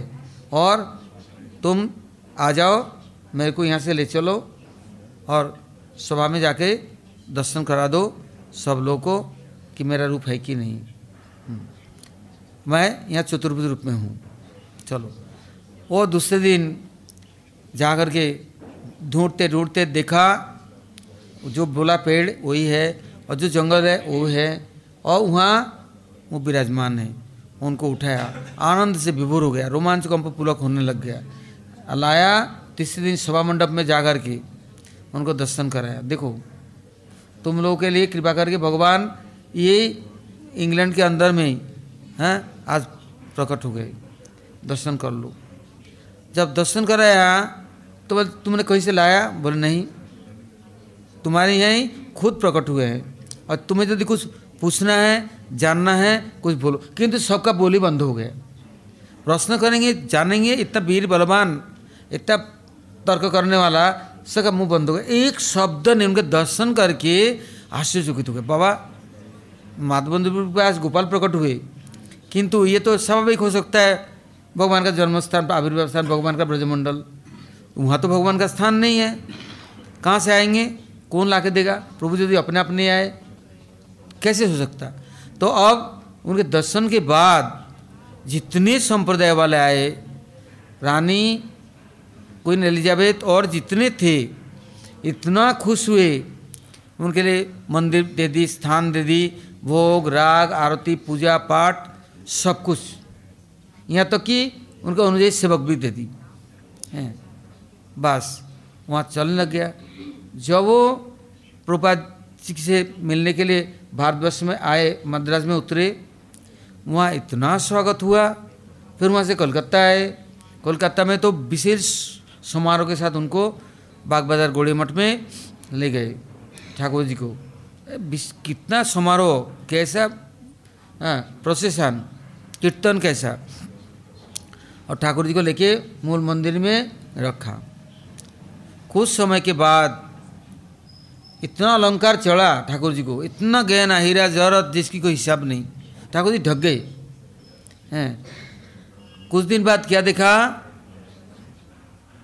और तुम आ जाओ, मेरे को यहाँ से ले चलो और सभा में जाके दर्शन करा दो सब लोगों को कि मेरा रूप है कि नहीं। मैं यहाँ चतुर्भुज रूप में हूँ। चलो। वो दूसरे दिन जा कर के ढूंढते ढूंढते देखा, जो बोला पेड़ वही है और जो जंगल है वो है और वहाँ वो विराजमान है। उनको उठाया, आनंद से विभोर हो गया, रोमांच कंप पुलक होने लग गया। लाया, तीसरे दिन सभा मंडप में जा कर के उनको दर्शन कराया। देखो, तुम लोगों के लिए कृपा करके भगवान ये इंग्लैंड के अंदर में ही हैं आज प्रकट हो गए दर्शन कर लो। जब दर्शन कराया तो बोले, तुमने कहीं से लाया? बोले, नहीं। तुम्हारे यहीं खुद प्रकट हुए हैं। और तुम्हें यदि कुछ पूछना है, जानना है, कुछ बोलो। किंतु सबका बोली बंद हो गया। प्रश्न करेंगे, जानेंगे, इतना वीर बलवान, इतना तर्क करने वाला, सबका मुँह बंद हो गया। एक शब्द ने उनके दर्शन करके आश्चर्यचकित हो गए बाबा माधवंद के पास गोपाल प्रकट हुए। किंतु ये तो स्वाभाविक हो सकता है, भगवान का जन्म स्थान आविर्भाव स्थान, भगवान का ब्रजमंडल। वहाँ तो भगवान का स्थान नहीं है। कहाँ से आएँगे? कौन ला के देगा? प्रभु यदि अपने आप नहीं आए, कैसे हो सकता? तो अब उनके दर्शन के बाद जितने संप्रदाय वाले आए, रानी क्वीन एलिजाबेथ और जितने थे, इतना खुश हुए। उनके लिए मंदिर दे दी, स्थान दे दी, भोग, राग, आरती, पूजा पाठ सब कुछ। यहाँ तक तो कि उनका अनुजय सेवक भी दे दी। हैं। बस, वहाँ चलने लग गया। जब वो प्रपात जी से मिलने के लिए भारतवर्ष में आए, मद्रास में उतरे, वहाँ इतना स्वागत हुआ। फिर वहाँ से कोलकाता आए। कोलकाता में तो विशेष समारोह के साथ उनको बाग बाज़ार गोड़े मठ में ले गए ठाकुर जी को। कितना समारोह, कैसा हाँ प्रोसेसन कीर्तन कैसा? और ठाकुर जी को लेके मूल मंदिर में रखा। कुछ समय के बाद इतना अलंकार चढ़ा ठाकुर जी को, इतना गहना हीरा ज़रूरत जिसकी कोई हिसाब नहीं। ठाकुर जी ढक गए। हैं, कुछ दिन बाद क्या देखा?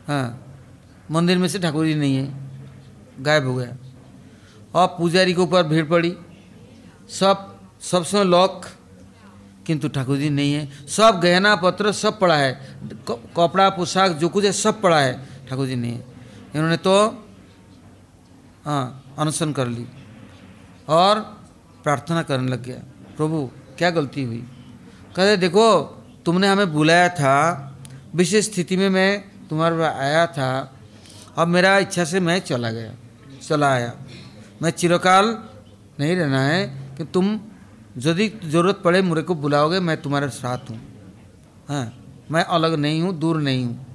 हाँ मंदिर में से ठाकुर जी नहीं है, गायब हो गया। और पुजारी के ऊपर भीड़ पड़ी। सब सब समय लॉक किंतु ठाकुर जी नहीं है। सब गहना पत्र सब पड़ा है। कपड़ा, पोशाक, जो कुछ है सब पड़ा है। ठाकुर जी नहीं है। इन्होंने तो हाँ अनशन कर ली और प्रार्थना करने लग गया। प्रभु, क्या गलती हुई? कहते देखो, तुमने हमें बुलाया था। विशेष स्थिति में मैं तुम्हारे आया था। अब मेरा इच्छा से मैं चला गया, चला आया। मैं चिरकाल नहीं रहना है कि तुम यदि ज़रूरत पड़े मुझे को बुलाओगे, मैं तुम्हारे साथ हूँ। हाँ मैं अलग नहीं हूँ, दूर नहीं हूँ,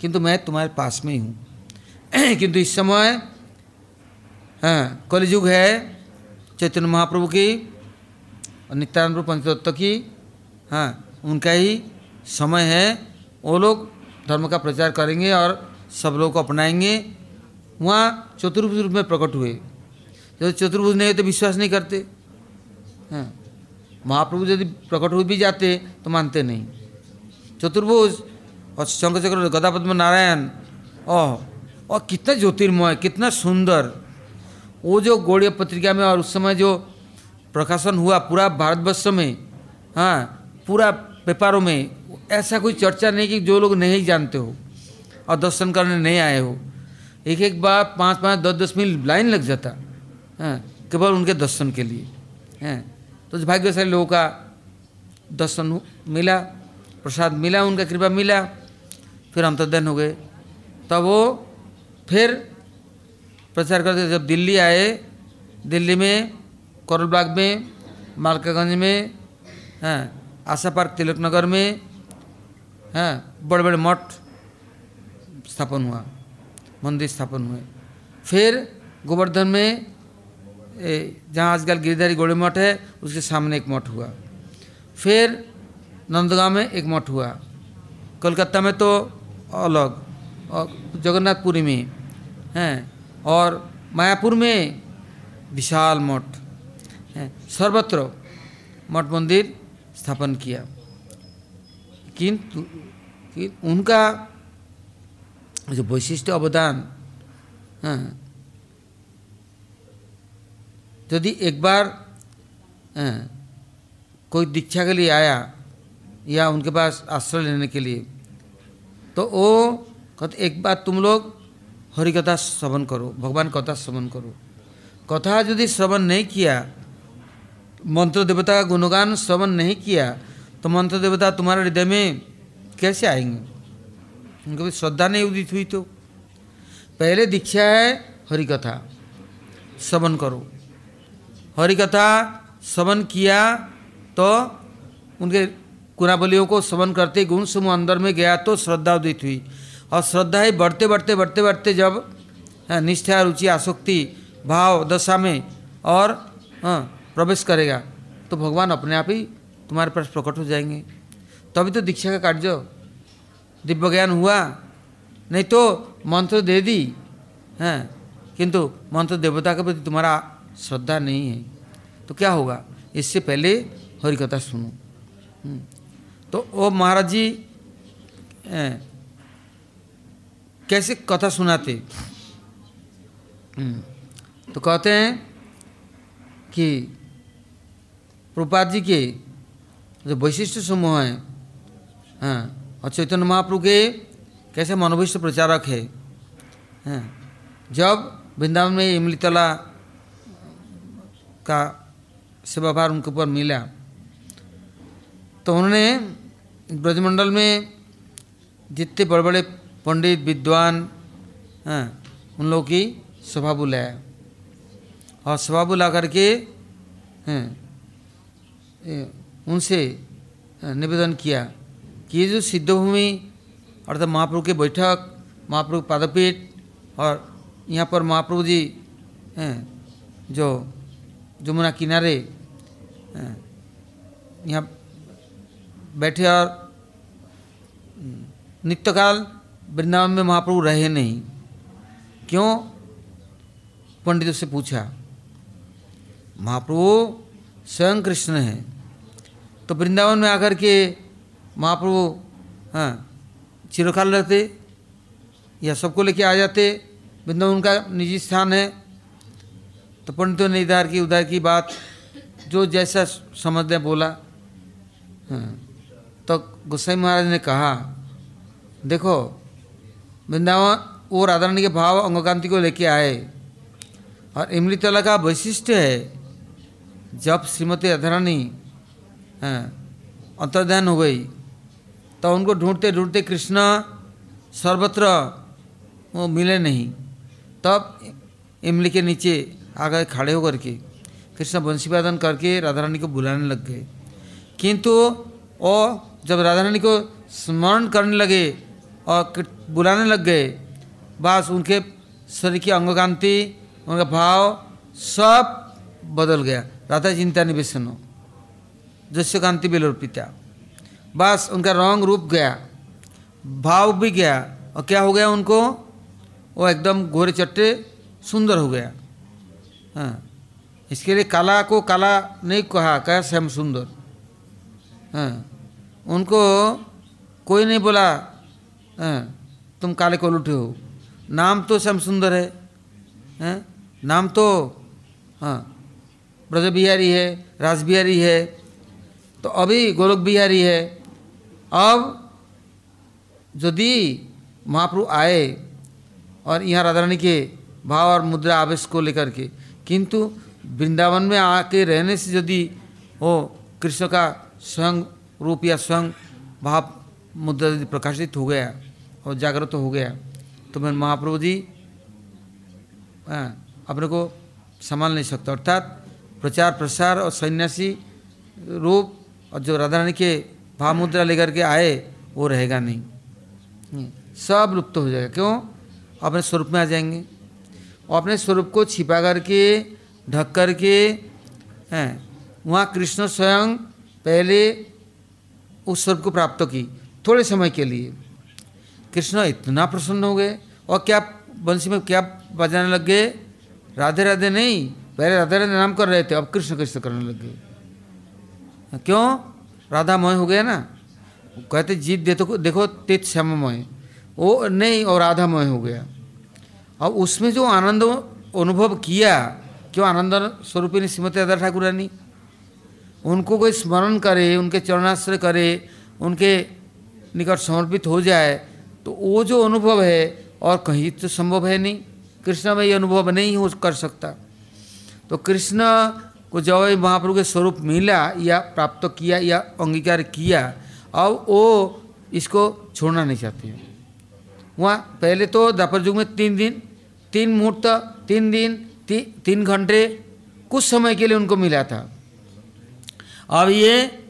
किंतु मैं तुम्हारे पास में ही। हूँ *clears throat* किंतु इस समय हाँ कलयुग है, चैतन्य महाप्रभु की, और नित्यानंद पंचतत्व की हाँ उनका ही समय है। वो लोग धर्म का प्रचार करेंगे और सब लोग को अपनाएँगे। वहाँ चतुर्भुज रूप में प्रकट हुए। जब चतुर्भुज नहीं तो विश्वास नहीं करते। हैं महाप्रभु यदि प्रकट हो भी जाते तो मानते नहीं। चतुर्भुज और शंकर चक्र गदापद्म नारायण, ओह और कितना ज्योतिर्मय, कितना सुंदर। वो जो गौड़ीय पत्रिका में और उस समय जो प्रकाशन हुआ पूरा भारतवर्ष में हाँ पूरा पेपरों में, ऐसा कोई चर्चा नहीं कि जो लोग नहीं जानते हो और दर्शन करने नहीं आए हो। एक एक बार पाँच पाँच दस दस मिनट लाइन लग जाता, है, केवल उनके दर्शन के लिए, हैं। तो भाग्यशाली लोगों का दर्शन मिला, प्रसाद मिला, उनका कृपा मिला, फिर अंतर्धन हो गए। तब वो फिर प्रचार करते जब दिल्ली आए, दिल्ली में, करोल बाग में, मालकागंज में, हैं, आशा पार्क तिलक नगर में, हैं बड़े बड़े मठ स्थापन हुआ, मंदिर स्थापन हुए। फिर गोवर्धन में जहाँ आजकल गिरधारी गोड़े मठ है, उसके सामने एक मठ हुआ। फिर नंदगांव में एक मठ हुआ। कोलकाता में तो अलग, और जगन्नाथपुरी में हैं और मायापुर में विशाल मठ, हैं, सर्वत्र मठ मंदिर स्थापन किया। किंतु उनका जो वैशिष्ट अवदान हाँ यदि एक बार कोई दीक्षा के लिए आया या उनके पास आश्रय लेने के लिए तो वो कहते, एक बार तुम लोग हरि कथा श्रवण करो, भगवान कथा श्रवण करो। कथा यदि श्रवण नहीं किया, मंत्र देवता का गुणगान श्रवण नहीं किया तो मंत्र देवता तुम्हारे हृदय में कैसे आएँगे? उनको भी श्रद्धा नहीं उदित हुई तो। पहले दीक्षा है हरि कथा, श्रवण करो। हरि कथा श्रवण किया तो उनके कुराबलियों को श्रवण करते गुण समूह अंदर में गया तो श्रद्धा उदित हुई। और श्रद्धा ही बढ़ते बढ़ते बढ़ते बढ़ते जब हाँ, निष्ठा रुचि आसक्ति भाव दशा में और हाँ, प्रवेश करेगा तो भगवान अपने आप ही तुम्हारे पास प्रकट हो जाएँगे। तभी तो दीक्षा का कार्य दिव्य ज्ञान हुआ। नहीं तो मंत्र दे दी हैं किंतु मंत्र देवता के प्रति तुम्हारा श्रद्धा नहीं है। तो क्या होगा? इससे पहले हरि कथा सुनो। हम्म। तो वो महाराज जी कैसे कथा सुनाते? तो कहते हैं कि प्रपात जी के जो वैशिष्ट समूह हैं हाँ और चैतन्य महाप्रभु के कैसे मनोभिष्ट प्रचारक है हाँ जब वृंदावन में इमलीतला का सेवाभार उनके ऊपर मिला। तो उन्होंने ब्रजमंडल में जितने बड़े बड़े पंडित, विद्वान, हैं, उन लोगों की सभा बुलाया और सभा बुला करके, हैं उनसे निवेदन किया कि ये जो सिद्धभूमि अर्थात महाप्रभु के बैठक, महाप्रभु पादपीठ और यहाँ पर महाप्रभु जी, हैं, जो जमुना किनारे यहाँ बैठे और नित्यकाल वृंदावन में महाप्रभु रहे नहीं। क्यों? पंडितों से पूछा, महाप्रभु, स्वयं कृष्ण हैं। तो वृंदावन में आकर के महाप्रभु हाँ चिरकाल रहते या सबको लेके आ जाते। वृंदावन उनका निजी स्थान है। तो पंडितों ने इधर की, उधर की बात, जो जैसा समझने बोला। हाँ। तो गोसाई महाराज ने कहा, देखो, वृंदावन वो राधारानी के भाव अंगकांति को लेके आए और इमलीतला का वैशिष्ट है, जब श्रीमती राधारानी अंतर्ध्यान हो गई तो उनको ढूंढते ढूंढते कृष्ण सर्वत्र वो मिले नहीं। तब इमली के नीचे आ गए खड़े होकर के कृष्ण बंशीवादन करके राधा रानी को बुलाने लग गए। किंतु वो जब राधा रानी को स्मरण करने लगे और बुलाने लग गए, बस उनके शरीर की अंगकांति, उनका भाव सब बदल गया। राधा चिंता निवेशन हो जस्य कांति बेलोर पिता। बस उनका रंग रूप गया, भाव भी गया। और क्या हो गया उनको? वो एकदम गोरे चट्टे सुंदर हो गया। हाँ। इसके लिए काला को काला नहीं कहा कहा श्याम सुंदर। हाँ। उनको कोई नहीं बोला हाँ तुम काले को लुटे हो। नाम तो श्याम सुंदर है, हैं। नाम तो हाँ ब्रज बिहारी है राज बिहारी है तो अभी गोलोक बिहारी है। अब यदि महाप्रभु आए और यहाँ राधा रानी के भाव और मुद्रा आवेश को लेकर के किंतु वृंदावन में आके रहने से यदि वो कृष्ण का स्वयं रूप या स्वयं भाव मुद्रा यदि प्रकाशित हो गया और जागृत हो गया तो मैं महाप्रभु जी अपने को संभाल नहीं सकता। अर्थात प्रचार प्रसार और सन्यासी रूप और जो राधा रानी के भाव मुद्रा लेकर के आए वो रहेगा नहीं। सब लुप्त हो जाएगा। क्यों? अपने स्वरूप में आ जाएँगे। और अपने स्वरूप को छिपा करके, ढक करके, हैं। वहाँ कृष्ण स्वयं पहले उस स्वरूप को प्राप्त की, थोड़े समय के लिए। कृष्ण इतना प्रसन्न हो गए और क्या बंसी में क्या बजाने लग गए? राधे राधे नहीं, पहले राधे राधे नाम कर रहे थे, अब कृष्ण कृष्ण करने लग गए। क्यों? राधामय हो गया ना? कहते, जीत दे तो देखो तित श्याममय। वो नहीं, और राधामय हो गया। अब उसमें जो आनंद अनुभव किया, क्यों आनंद स्वरूपिनी श्रीमती राधा ठाकुरानी? उनको कोई स्मरण करे, उनके चरणाश्रय करे, उनके निकट समर्पित हो जाए तो वो जो अनुभव है, और कहीं तो संभव है नहीं। कृष्ण में ये अनुभव नहीं हो कर सकता। तो कृष्ण को जब महाप्रभु के स्वरूप मिला, या प्राप्त किया, या अंगीकार किया, अब वो इसको छोड़ना नहीं चाहते हैं। वहाँ पहले तो द्वापर युग में तीन दिन तीन मुहूर्त तीन दिन ती, तीन घंटे कुछ समय के लिए उनको मिला था। अब ये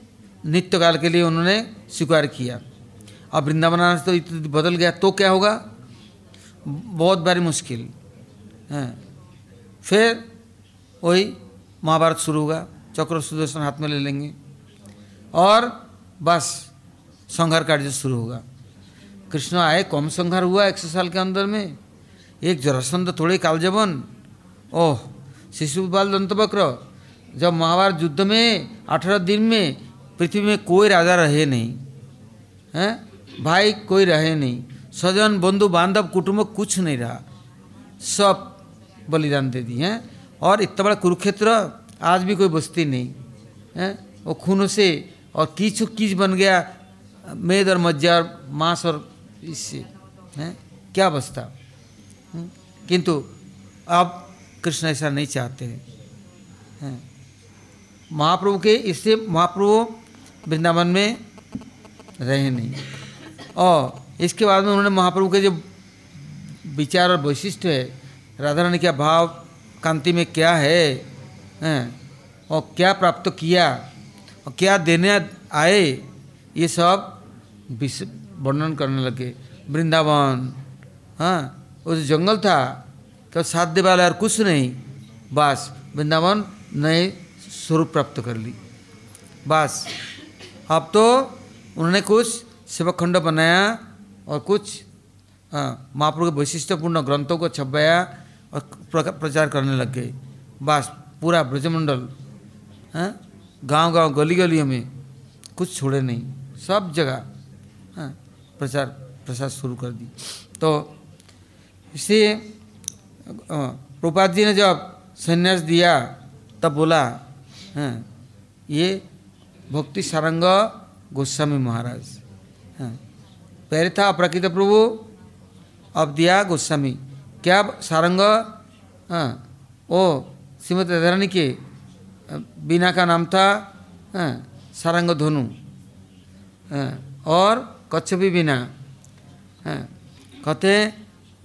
नित्य काल के लिए उन्होंने स्वीकार किया। अब वृंदावन तो बदल गया तो क्या होगा? बहुत बारी मुश्किल। है। फिर वही महाभारत शुरू होगा चक्र सुदर्शन हाथ में ले लेंगे। और बस संहार कार्य शुरू होगा। कृष्ण आए कम संहार हुआ एक सौ साल के अंदर में? एक जरासंध थोड़े कालजबन ओह, शिशुपाल दंतवक्र, जब महाभारत युद्ध में, अठारह दिन में, पृथ्वी में कोई राजा रहे नहीं, हैं? भाई कोई रहे नहीं स्वजन बंधु, बांधव, कुटुंब कुछ नहीं रहा। सब बलिदान दे दी हैं? और इतना बड़ा कुरुक्षेत्र, आज भी कोई बस्ती नहीं, है? वो खूनों से, और कीच कीच बन गया, मेद और मज्जा और मांस और इससे, है? क्या बसता? किंतु अब कृष्ण ऐसा नहीं चाहते हैं। महाप्रभु के इससे महाप्रभु वृंदावन में रहे नहीं। और इसके बाद में उन्होंने महाप्रभु के जो विचार और वैशिष्ट है राधा रानी का भाव कांति में क्या है, हैं? और क्या प्राप्त किया, और क्या देने आए, ये सब वर्णन करने लगे। वृंदावन हाँ? वो जो जंगल था तो साध्य वाला और कुछ नहीं। बस वृंदावन नए स्वरूप प्राप्त कर ली। बस। अब तो उन्होंने कुछ सेवक खंड बनाया और कुछ महाप्रभु के वैशिष्टपूर्ण ग्रंथों को छपवाया और प्रचार करने लग गए। बस पूरा ब्रजमंडल हाँ गाँव गाँव गली गलियों में कुछ छोड़े नहीं। सब जगह प्रचार प्रसार शुरू कर दी। तो इसलिए प्रपात जी ने जब संन्यास दिया तब बोला हाँ ये भक्ति सारंग गोस्वामी महाराज हाँ पहले था अप्रकृत प्रभु अब दिया गोस्वामी। क्या सारंग हाँ ओ श्रीमती राधारानी के बीना का नाम था हाँ सारंग धोनु हाँ, और कच्छपी बीना हाँ कहते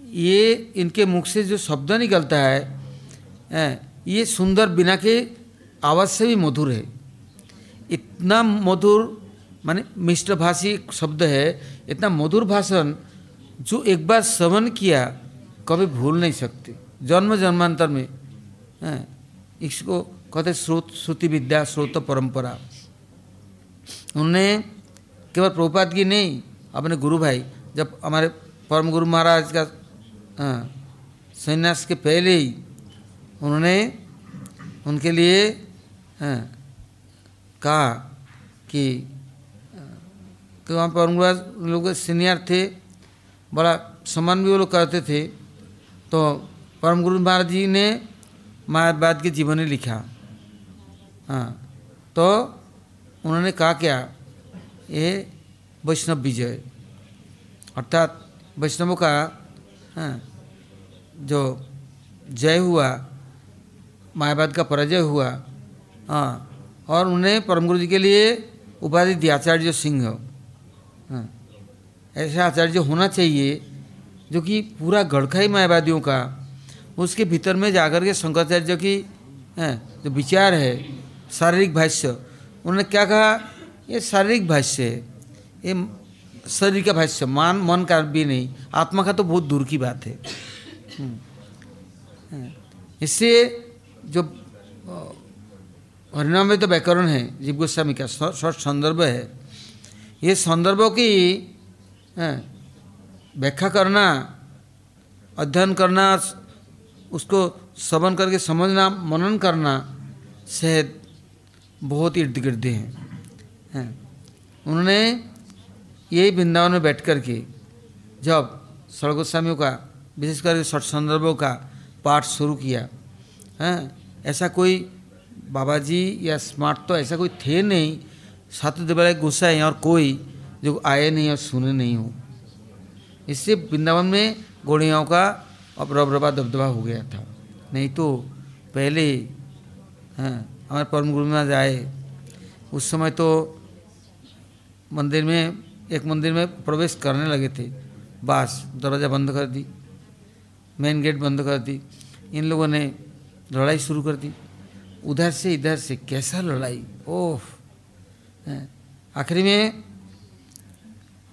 ये इनके मुख से जो शब्द निकलता है ये सुंदर बिना के आवाज़ से भी मधुर है। इतना मधुर, माने मिष्टभाषी शब्द है, इतना मधुर भाषण जो एक बार श्रवण किया, कभी भूल नहीं सकते। जन्म जन्मांतर में इसको कहते श्रोत, श्रुति विद्या, श्रोत परंपरा। उन्होंने केवल प्रभुपाद की नहीं, अपने गुरु भाई, जब हमारे परम गुरु महाराज का संन्यास के पहले ही उन्होंने उनके लिए हाँ, कहा कि कि वहाँ पर लोग सीनियर थे बड़ा सम्मान भी वो लोग करते थे। तो परम गुरु महाराज जी ने मायावाद के जीवन लिखा। हाँ तो उन्होंने कहा क्या ये वैष्णव विजय। अर्थात वैष्णवों का हाँ, जो जय हुआ मायावाद का पराजय हुआ हाँ और उन्हें परम गुरु जी के लिए उपाधि दी आचार्य सिंह। हाँ ऐसा आचार्य होना चाहिए जो कि पूरा गढ़खा ही मायावादियों का उसके भीतर में जाकर के शंकराचार्य की जो विचार है शारीरिक भाष्य उन्होंने क्या कहा? ये शारीरिक भाष्य है। ये शरीर का भाष्य, मान, मन का भी नहीं, आत्मा का तो बहुत दूर की बात है। हम्म। इससे जो, हरिनाम तो व्याकरण है, जीव गोस्वामी का संदर्भ है। ये संदर्भों की व्याख्या करना, अध्ययन करना, उसको श्रवण करके समझना, मनन करना शायद बहुत इर्द गिर्द हैं, उन्होंने यही वृंदावन में बैठ कर के जब सर्वगोस्वामियों का, विशेष करके संदर्भों का पाठ शुरू किया, हैं? ऐसा कोई बाबा जी या स्मार्ट तो ऐसा कोई थे नहीं। सातु देवालय गोसाई और कोई जो आए नहीं और सुने नहीं हो। इससे वृंदावन में गोड़ियाओं का अब रबरबा दबदबा हो गया था। नहीं तो पहले हमारे परम गुरु महाराज आए। उस समय तो मंदिर में एक मंदिर में प्रवेश करने लगे थे। बस, दरवाज़ा बंद कर दी। मेन गेट बंद कर दी। इन लोगों ने लड़ाई शुरू कर दी। उधर से इधर से कैसा लड़ाई? ओह आखिरी में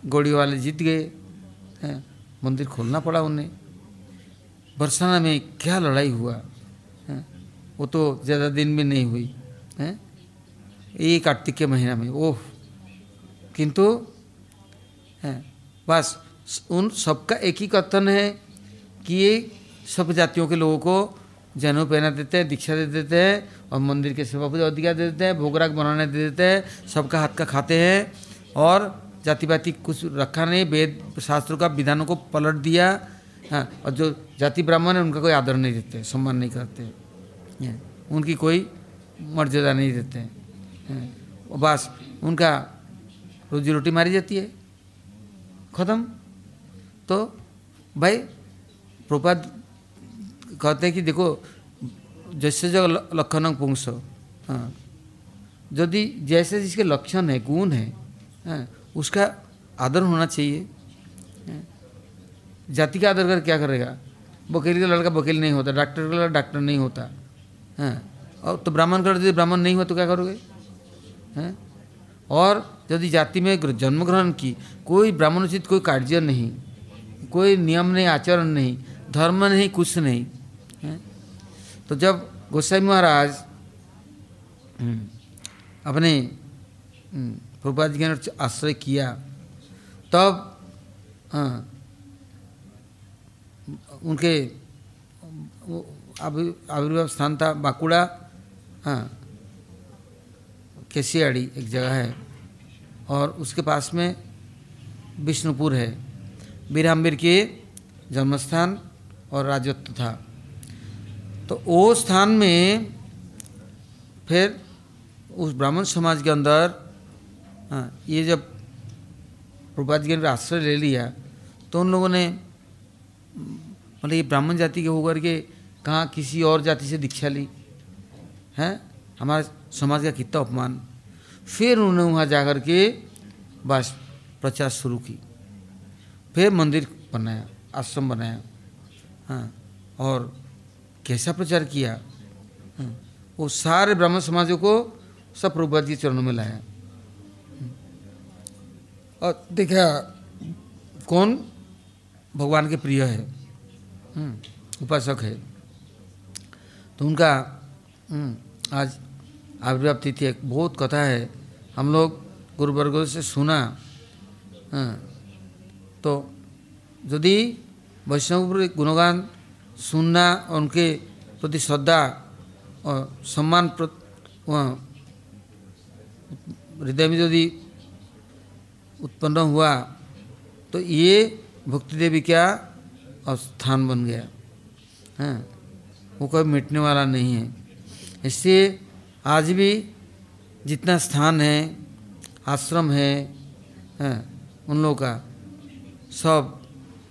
गोड़ी वाले जीत गए। मंदिर खोलना पड़ा उन्हें। बरसाना में क्या लड़ाई हुआ? वो तो ज़्यादा दिन में नहीं हुई। है। एक कार्तिक के महीना में। ओह, किंतु बस उन सबका एक ही कथन है कि ये सब जातियों के लोगों को जनेऊ पहना देते हैं दीक्षा दे देते हैं और मंदिर के सेवा पूजा अधिकार दे देते हैं भोगराग बनाने दे देते हैं सबका हाथ का खाते हैं और जाति पाति कुछ रखा नहीं वेद शास्त्रों का विधानों को पलट दिया हाँ और जो जाति ब्राह्मण है उनका कोई आदर नहीं देते सम्मान नहीं करते उनकी कोई मर्यादा नहीं देते हैं, और बस उनका रोजी रोटी मारी जाती है। ख़त्म। तो भाई प्रपात कहते हैं कि देखो जैसे जो लक्षण पुंस हाँ। यदि जैसे जिसके लक्षण है गुण है हाँ, उसका आदर होना चाहिए। हाँ, जाति का आदर कर क्या करेगा? वकील का लड़का वकील नहीं होता डॉक्टर का लड़का डॉक्टर नहीं होता। हाँ। और तो ब्राह्मण का यदि ब्राह्मण नहीं हुआ तो क्या करोगे? हैं। और यदि जाति में जन्म ग्रहण की कोई ब्राह्मण उचित कोई कार्य नहीं कोई नियम नहीं आचरण नहीं धर्म नहीं कुछ नहीं तो जब गोसाई महाराज हम्म, अपने हम्म, प्रभुपाद जी के आश्रय किया तब हाँ, उनके आविर्भाव स्थान था बाकुड़ा हाँ केसियाड़ी एक जगह है और उसके पास में विष्णुपुर है। बीराम्बिर के जन्मस्थान और राजत्व था। तो वो स्थान में फिर उस ब्राह्मण समाज के अंदर हाँ ये जब प्रभात जी ने आश्रय ले लिया तो उन लोगों ने मतलब ये ब्राह्मण जाति के होकर के कहाँ किसी और जाति से दीक्षा ली, हैं? हमारे समाज का कितना अपमान। फिर उन्होंने वहाँ जाकर के बस प्रचार शुरू की। फिर मंदिर बनाया आश्रम बनाया हाँ और कैसा प्रचार किया हाँ, वो सारे ब्राह्मण समाजों को सब प्रभुपाद जी चरणों में लाया। और देखा कौन? भगवान के प्रिय है हम्म, उपासक है। तो उनका हम्म, आज आविर्भाव तिथि एक बहुत कथा है। हम लोग गुरुवर्गों से सुना। हाँ, तो यदि वैष्णव गुणगान सुनना और उनके प्रति श्रद्धा और सम्मान हृदय में यदि उत्पन्न हुआ तो ये भक्ति देवी क्या स्थान बन गया। हाँ। वो कभी मिटने वाला नहीं है। इससे आज भी जितना स्थान है आश्रम है, है उन लोगों का सब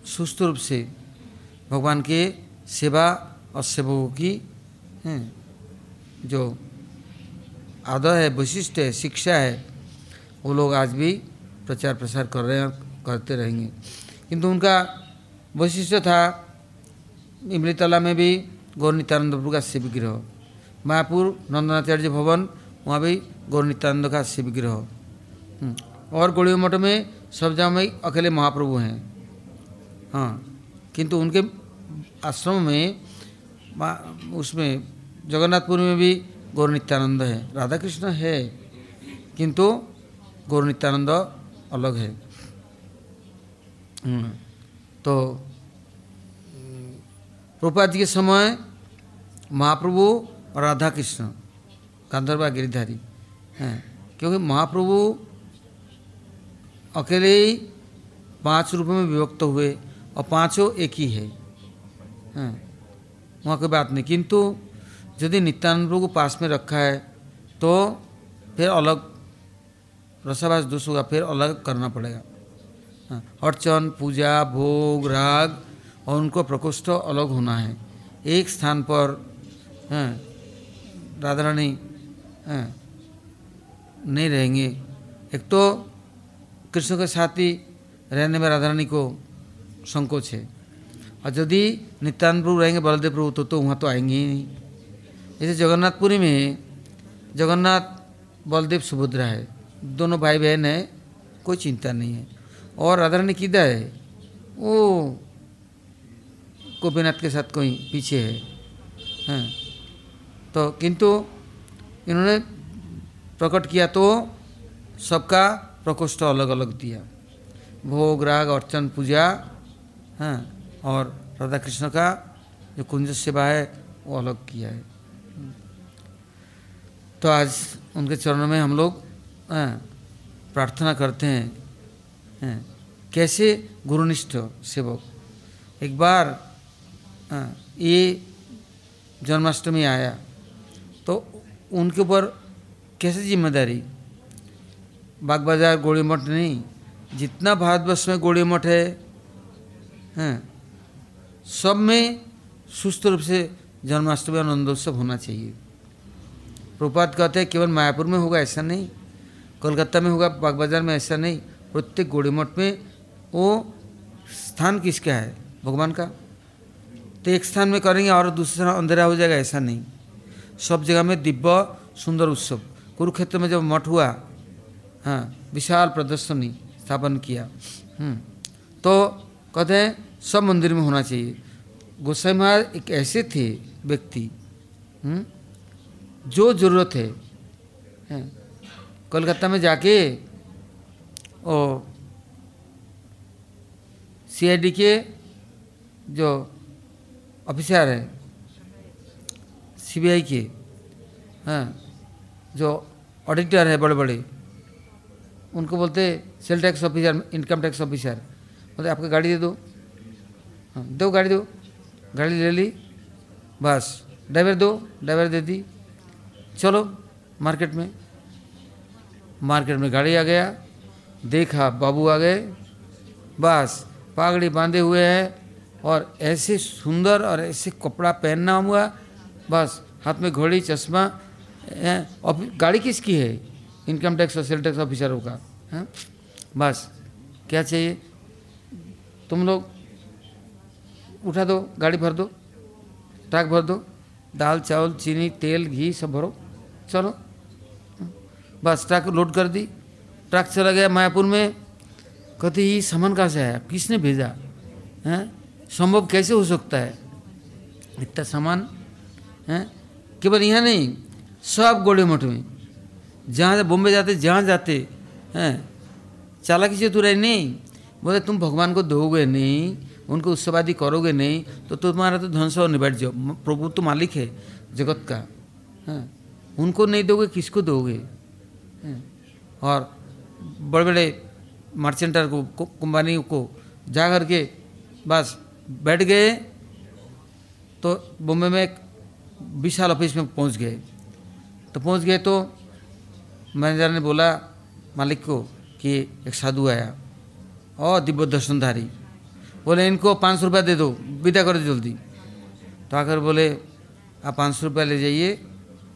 सुस्त रूप से भगवान के सेवा और सेवकों की है, जो आदर है वैशिष्ट है शिक्षा है वो लोग आज भी प्रचार प्रसार कर रहे हैं करते रहेंगे। किंतु उनका वैशिष्ट था इमली तला में भी गौर नित्यानंद प्रभु का शिव विग्रह मायापुर नंदनाचार्य भवन वहाँ भी गौर नित्यानंद का शिव विग्रह। हम्म, और गोड़ी मठ में सब जगह में अकेले महाप्रभु हैं। हाँ किंतु उनके आश्रम में उसमें जगन्नाथपुर में भी गौर नित्यानंद है। राधा कृष्ण है किंतु गौर नित्यानंद अलग है। हम्म, तो रूपा जी के समय महाप्रभु और राधा कृष्ण गांधर्वा गिरिधारी। हैं, क्योंकि महाप्रभु अकेले ही पाँच रूपों में विभक्त हुए और पाँचों एक ही है। हैं, वहाँ कोई बात नहीं। किंतु यदि नित्यानंद प्रभु को पास में रखा है तो फिर अलग रसाभास दोष होगा, फिर अलग करना पड़ेगा। अर्चन पूजा, भोग, राग और उनको प्रकोष्ठ अलग होना है। एक स्थान पर, हैं राधा रानी नहीं रहेंगे। एक तो कृष्ण के साथ ही रहने में राधा रानी को संकोच है। और यदि नित्यानंद प्रभु रहेंगे, बलदेव प्रभु तो तो वहाँ तो आएँगे ही नहीं। जैसे जगन्नाथपुरी में जगन्नाथ, बलदेव, सुभद्रा है। दोनों भाई बहन है, कोई चिंता नहीं है। और राधा रानी किधर है? वो गोपीनाथ के साथ कोई पीछे है। हैं। तो किंतु इन्होंने प्रकट किया तो सबका प्रकोष्ठ अलग अलग दिया। भोग राग अर्चन पूजा हैं और राधा कृष्ण का जो कुंज सेवा है वो अलग किया है। तो आज उनके चरणों में हम लोग प्रार्थना करते हैं, हैं कैसे गुरुनिष्ठ सेवक? एक बार हाँ, ये जन्माष्टमी आया उनके ऊपर कैसे ज़िम्मेदारी? बाग बाज़ार गोड़ी मठ नहीं, जितना भारतवर्ष में गोड़ी मठ है, हैं, सब में सुस्त रूप से जन्माष्टमी आनंदोत्सव होना चाहिए। प्रपात कहते हैं, केवल मायापुर में होगा ऐसा नहीं, कोलकाता में होगा बाग बाज़ार में ऐसा नहीं, प्रत्येक गोड़ी मठ में वो स्थान किसका है? भगवान का। तो एक स्थान में करेंगे और दूसरे अंधेरा हो जाएगा, ऐसा नहीं। सब जगह में दिव्य सुंदर उत्सव। कुरुक्षेत्र में जब मठ हुआ हाँ विशाल प्रदर्शनी स्थापन किया हम्म, तो कहते हैं सब मंदिर में होना चाहिए। गोसाई महाराज एक ऐसे थे व्यक्ति हम्म, जो ज़रूरत है, है कोलकाता में जाके ओ सीआईडी के जो ऑफिसर है सीबीआई के हाँ जो ऑडिटर है बड़े बड़े उनको बोलते sale tax officer income tax officer बोलते, आपको गाड़ी दे दो। हाँ दो गाड़ी दो। गाड़ी ले ली, बस। ड्राइवर दो, ड्राइवर दे दी। चलो, मार्केट में। मार्केट में गाड़ी आ गया। देखा, बाबू आ गए। बस, पागड़ी बांधे हुए हैं और ऐसे सुंदर और ऐसे कपड़ा पहनना हुआ बस, हाथ में घोड़ी, चश्मा गाड़ी किसकी है? इनकम टैक्स और सेल टैक्स ऑफिसरों का, है? बस, क्या चाहिए? तुम लोग उठा दो, गाड़ी भर दो, ट्रक भर दो, दाल, चावल, चीनी, तेल, घी सब भरो, चलो। बस, ट्रक लोड कर दी, ट्रक चला गया मायापुर में। कहते, ये सामान कहाँ से आया? किसने भेजा? हैं? संभव कैसे हो सकता है? इतना सामान है? केवल यहाँ नहीं, सब गोड़े मठ में। जहाँ बॉम्बे जाते, जहाँ जाते, हैं? चालाकी से तुराई नहीं। बोले, तुम भगवान को दोगे नहीं, उनको उत्सव आदि करोगे नहीं तो तुम्हारा तो ध्वंस और निबट जाओ। प्रभु तो मालिक है जगत का, है? उनको नहीं दोगे, किसको दोगे और बड़े बड़े मर्चेंटर को कंपनी को जा कर के बस बैठ गए तो बॉम्बे में विशाल ऑफ़िस में पहुँच गए। तो पहुँच गए तो मैनेजर ने बोला, मालिक को कि एक साधु आया और दिव्य दर्शनधारी बोले, इनको पाँच सौ रुपया दे दो, विदा कर दो जल्दी। तो आकर बोले, आप पाँच सौ रुपया ले जाइए,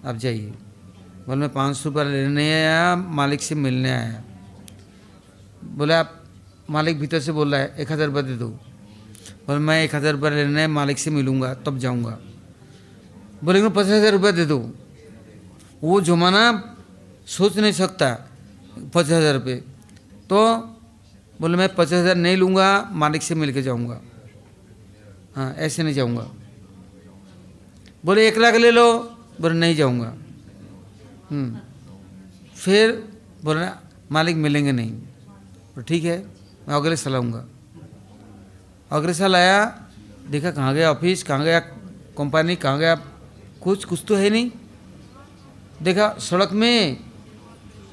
आप जाइए। बोले, मैं पाँच सौ रुपया लेने आया, मालिक से मिलने आया। बोले, आप मालिक भीतर से बोल रहा है, एक हज़ार रुपया दे दो। बोले, मैं एक हज़ार रुपया लेने मालिक से मिलूँगा, तब जाऊँगा। बोले, मैं पचास हज़ार रुपये दे दो। वो जमाना सोच नहीं सकता, पचास हज़ार रुपये। तो बोले, मैं पचास हज़ार नहीं लूँगा, मालिक से मिल के जाऊँगा। हाँ ऐसे नहीं जाऊँगा। बोले, एक लाख ले लो। बोले, नहीं जाऊँगा। हम्म। फिर बोले, मालिक मिलेंगे नहीं। ठीक है, मैं अगले साल आऊँगा। अगले साल आया, देखा कहाँ गया ऑफ़िस, कहाँ गया कंपनी कहाँ गया कुछ कुछ तो है नहीं। देखा, सड़क में,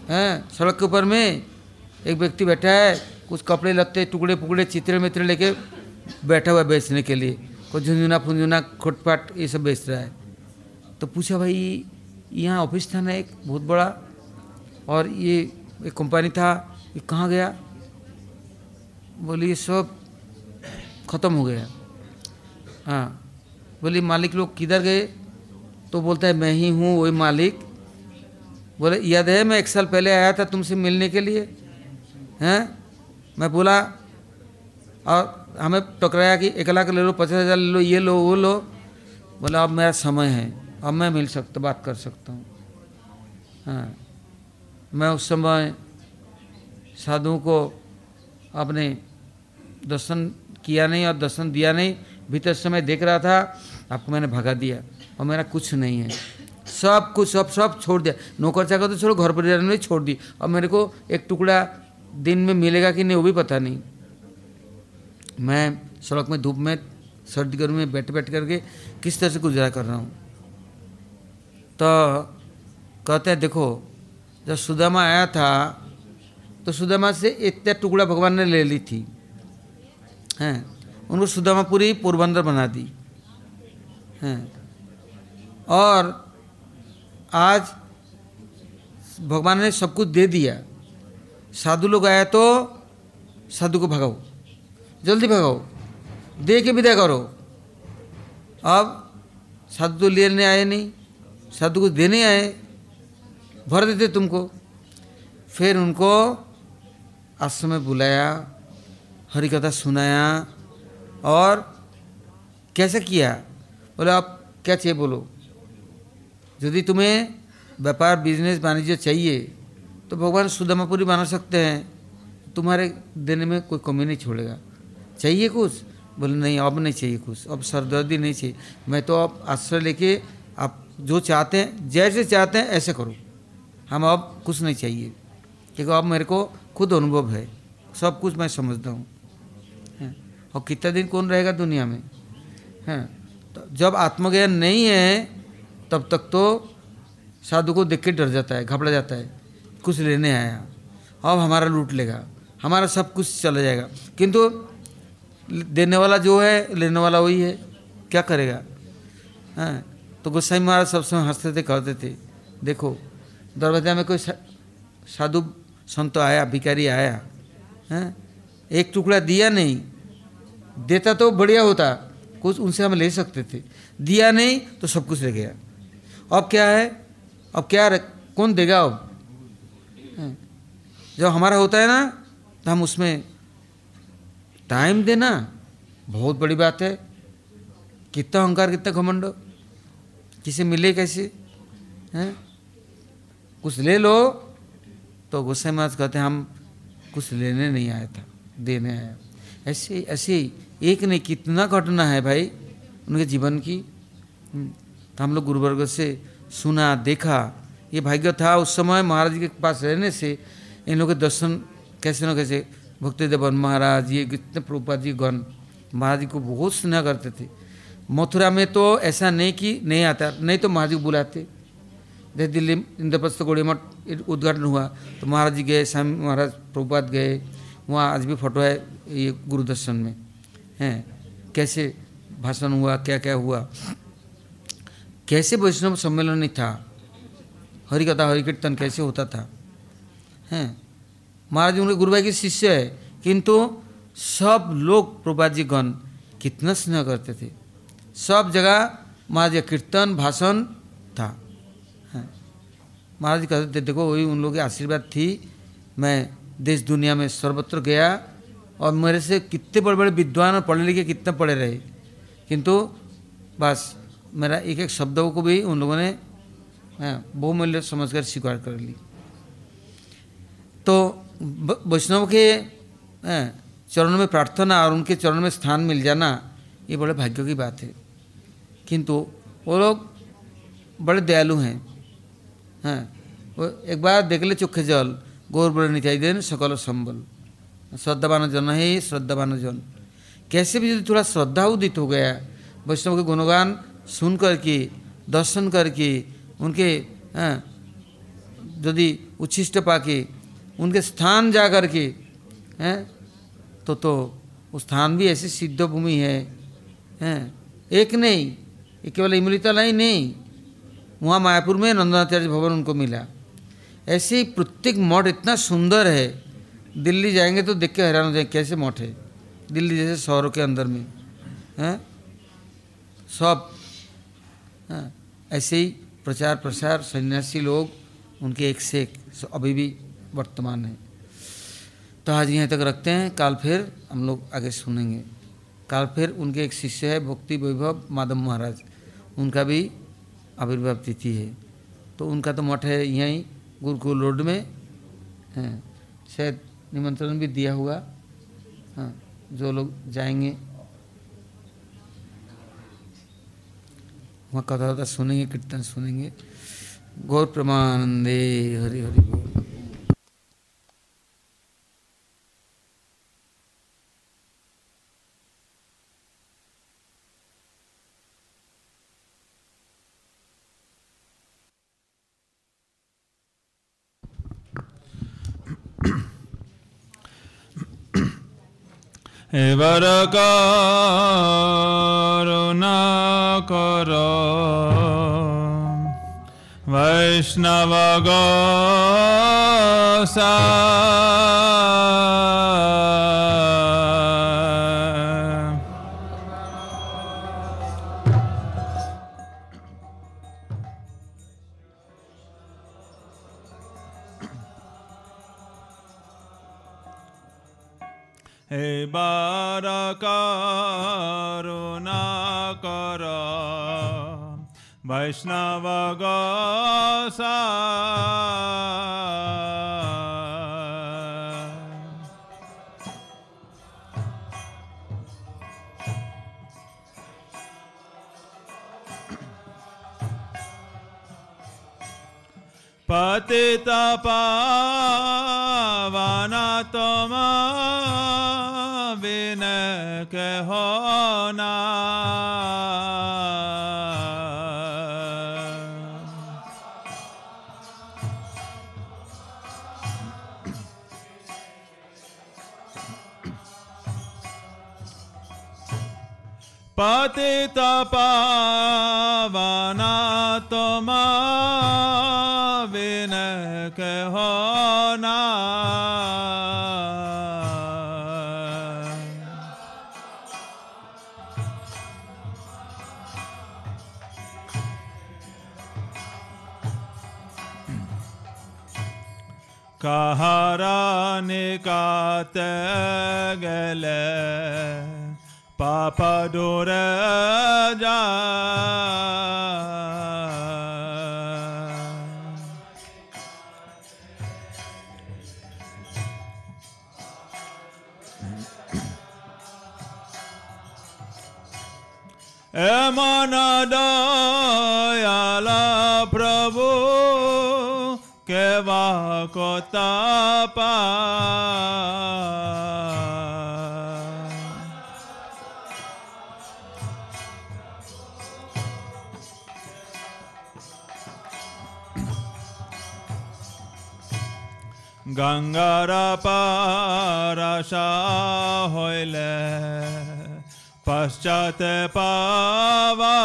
हैं, सड़क के ऊपर में एक व्यक्ति बैठा है, कुछ कपड़े लगते, टुकड़े पुकड़े, चित्रे मित्र लेके बैठा हुआ बेचने के लिए। कुछ झुंझुना फुंझुना, खुटपाट, ये सब बेच रहा है। तो पूछा, भाई, यहाँ ऑफ़िस था ना एक, बहुत बड़ा, और ये एक कंपनी था, ये कहाँ गया? बोली, ये सब ख़त्म हो गया। हाँ बोली, मालिक लोग किधर गए? तो बोलता है, मैं ही हूँ, वही मालिक। बोले याद है मैं एक साल पहले आया था तुमसे मिलने के लिए। हैं? मैं बोला, और हमें टकराया कि एक लाख ले लो, पचास हज़ार ले लो, ये लो, वो लो। बोला, अब मेरा समय है, अब मैं मिल सकता, बात कर सकता हूँ। हाँ। मैं उस समय साधुओं को आपने दर्शन किया नहीं और दर्शन दिया नहीं, भीतर समय देख रहा था, आपको मैंने भगा दिया। और मेरा कुछ नहीं है। सब कुछ, सब सब छोड़ दिया। नौकर चाकर तो छोड़ो घर परिवार में छोड़ दी। और मेरे को एक टुकड़ा दिन में मिलेगा कि नहीं, वो भी पता नहीं। मैं सड़क में धूप में, सर्दी गर्मी में बैठ बैठ करके किस तरह से गुजारा कर रहा हूँ। तो कहते हैं, देखो, जब सुदामा आया था तो सुदामा से इतना टुकड़ा भगवान ने ले ली थी। हैं, उनको सुदामापुरी पोरबंदर बना दी। हैं और आज भगवान ने सब कुछ दे दिया। साधु लोग आए तो साधु को भगाओ, जल्दी भगाओ, दे के विदा करो। अब साधु तो लेने आए नहीं, साधु को देने आए, भर देते तुमको। फिर उनको आश्रम में बुलाया हरी कथा सुनाया और कैसे किया? बोले, आप क्या चाहिए बोलो? यदि तुम्हें व्यापार बिज़नेस वाणिज्य चाहिए तो भगवान सुदमापुरी बना सकते हैं। तुम्हारे देने में कोई कमी नहीं छोड़ेगा। चाहिए कुछ? बोले, नहीं, अब नहीं चाहिए कुछ। अब सरदर्दी नहीं चाहिए। मैं तो अब आश्रय लेके आप जो चाहते हैं, जैसे चाहते हैं, ऐसे करो। हम अब कुछ नहीं चाहिए। क्योंकि अब मेरे को खुद अनुभव है। सब कुछ मैं समझता हूँ? और कितना दिन कौन रहेगा दुनिया में? हैं? तो जब आत्मज्ञान नहीं है तब तक तो साधु को देख के डर जाता है, घबरा जाता है, कुछ लेने आया। अब हमारा लूट लेगा, हमारा सब कुछ चला जाएगा। किंतु देने वाला जो है, लेने वाला वही है, क्या करेगा? हाँ तो गोसाई महाराज सब समय हँसते थे, कहते थे, देखो दरवाज़ा में कोई साधु संत आया भिकारी आया, हैं, एक टुकड़ा दिया नहीं, देता तो बढ़िया होता, कुछ उनसे हम ले सकते थे, दिया नहीं तो सब कुछ ले गया। अब क्या है? अब क्या रख, कौन देगा अब? जब हमारा होता है ना तो हम उसमें टाइम देना बहुत बड़ी बात है। कितना अहंकार कितना घमंड किसे मिले कैसे? हैं। कुछ ले लो तो गुस्से में आज कहते हैं हम कुछ लेने नहीं आया था देने आया। ऐसे ऐसे एक नहीं कितना घटना है भाई उनके जीवन की। हम्म, तो हम लोग गुरुवर्ग से सुना, देखा। ये भाग्य था उस समय महाराज के पास रहने से, इन लोगों के दर्शन कैसे न कैसे भक्ति देवन महाराज, ये कितने प्रभुपाद जी गण, महाराज जी को बहुत स्नेह करते थे। मथुरा में तो ऐसा नहीं कि नहीं आता, नहीं तो महाराज को बुलाते। जैसे दिल्ली, इंद्रप्रस्थ गौड़ी मठ उद्घाटन हुआ तो महाराज जी गए, स्वामी महाराज प्रभुपाद गए, वहाँ आज भी फ़ोटो है ये गुरुदर्शन में। हैं, कैसे भाषण हुआ क्या क्या हुआ? कैसे वैष्णव सम्मेलन नहीं था? हरि कथा हरि कीर्तन कैसे होता था? हैं? महाराज उनके गुरु भाई के शिष्य है, किंतु सब लोग प्रभुपाद जी गण कितना स्नेह करते थे। सब जगह महाराज का कीर्तन, भाषण था। महाराज कहते थे, देखो, वही उन लोगों की आशीर्वाद थी। मैं देश दुनिया में सर्वत्र गया और मेरे से कितने बड़े बड़े विद्वान और पढ़े लिखे कितने पढ़े रहे। किंतु बस मेरा एक एक शब्दों को भी उन लोगों ने हाँ, बहुमूल्य समझकर स्वीकार कर ली। तो वैष्णव के चरण में प्रार्थना और उनके चरण में स्थान मिल जाना ये बड़े भाग्य की बात है। किंतु वो लोग बड़े दयालु हैं। हाँ वो एक बार देख ले चोखे जल गौर बड़े निचाई देन सकल संबल। श्रद्धावान जन है श्रद्धावान जन। कैसे भी यदि थोड़ा श्रद्धा उदित हो गया वैष्णव के गुणगान सुन करके दर्शन करके उनके यदि उच्छिष्ट पाके उनके स्थान जा करके हैं तो तो वो स्थान भी ऐसी सिद्ध भूमि है हैं एक नहीं केवल इमलिता नहीं वहाँ मायापुर में नंदनाचार्य भवन उनको मिला। ऐसे ही प्रत्येक मठ इतना सुंदर है दिल्ली जाएँगे तो देख के हैरान हो जाएँगे कैसे मठ है? दिल्ली जैसे शहरों के अंदर में हैं सब हाँ, ऐसे ही प्रचार प्रसार, सन्यासी लोग, उनके एक से एक अभी भी वर्तमान है। तो आज यहाँ तक रखते हैं, काल फिर हम लोग आगे सुनेंगे। काल फिर उनके एक शिष्य है, भक्ति वैभव, माधव महाराज। उनका भी आविर्भाव तिथि है। तो उनका तो मठ है यहीं, गुरुकुल रोड में। है, शायद निमंत्रण भी दिया हुआ। हाँ जो लोग जाएँगे वहाँ कथा वथा सुनेंगे कीर्तन सुनेंगे। गौर प्रमानंदे हरि हरि এবার করুণা কর বৈষ্ণব हे बार करुणा कर वैष्णव गति तपना पावना तमा बिन के होना पतित पावना तुम Maharane kategele Papa dore jai কথা পা গঙ্গার পারাশা হইলে পশ্চাতে পাবা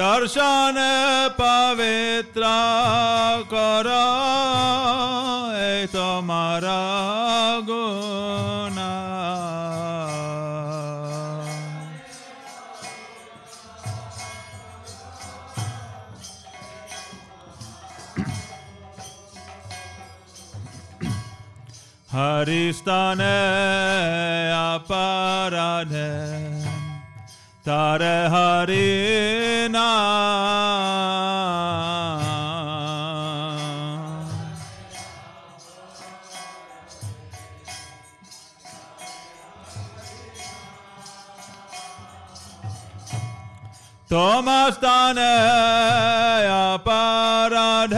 दर्शन पवित्र कर तुम्हारा गुना हरिस्तान अपराध। তারে হরি না তোমাস্তানে অপরাধ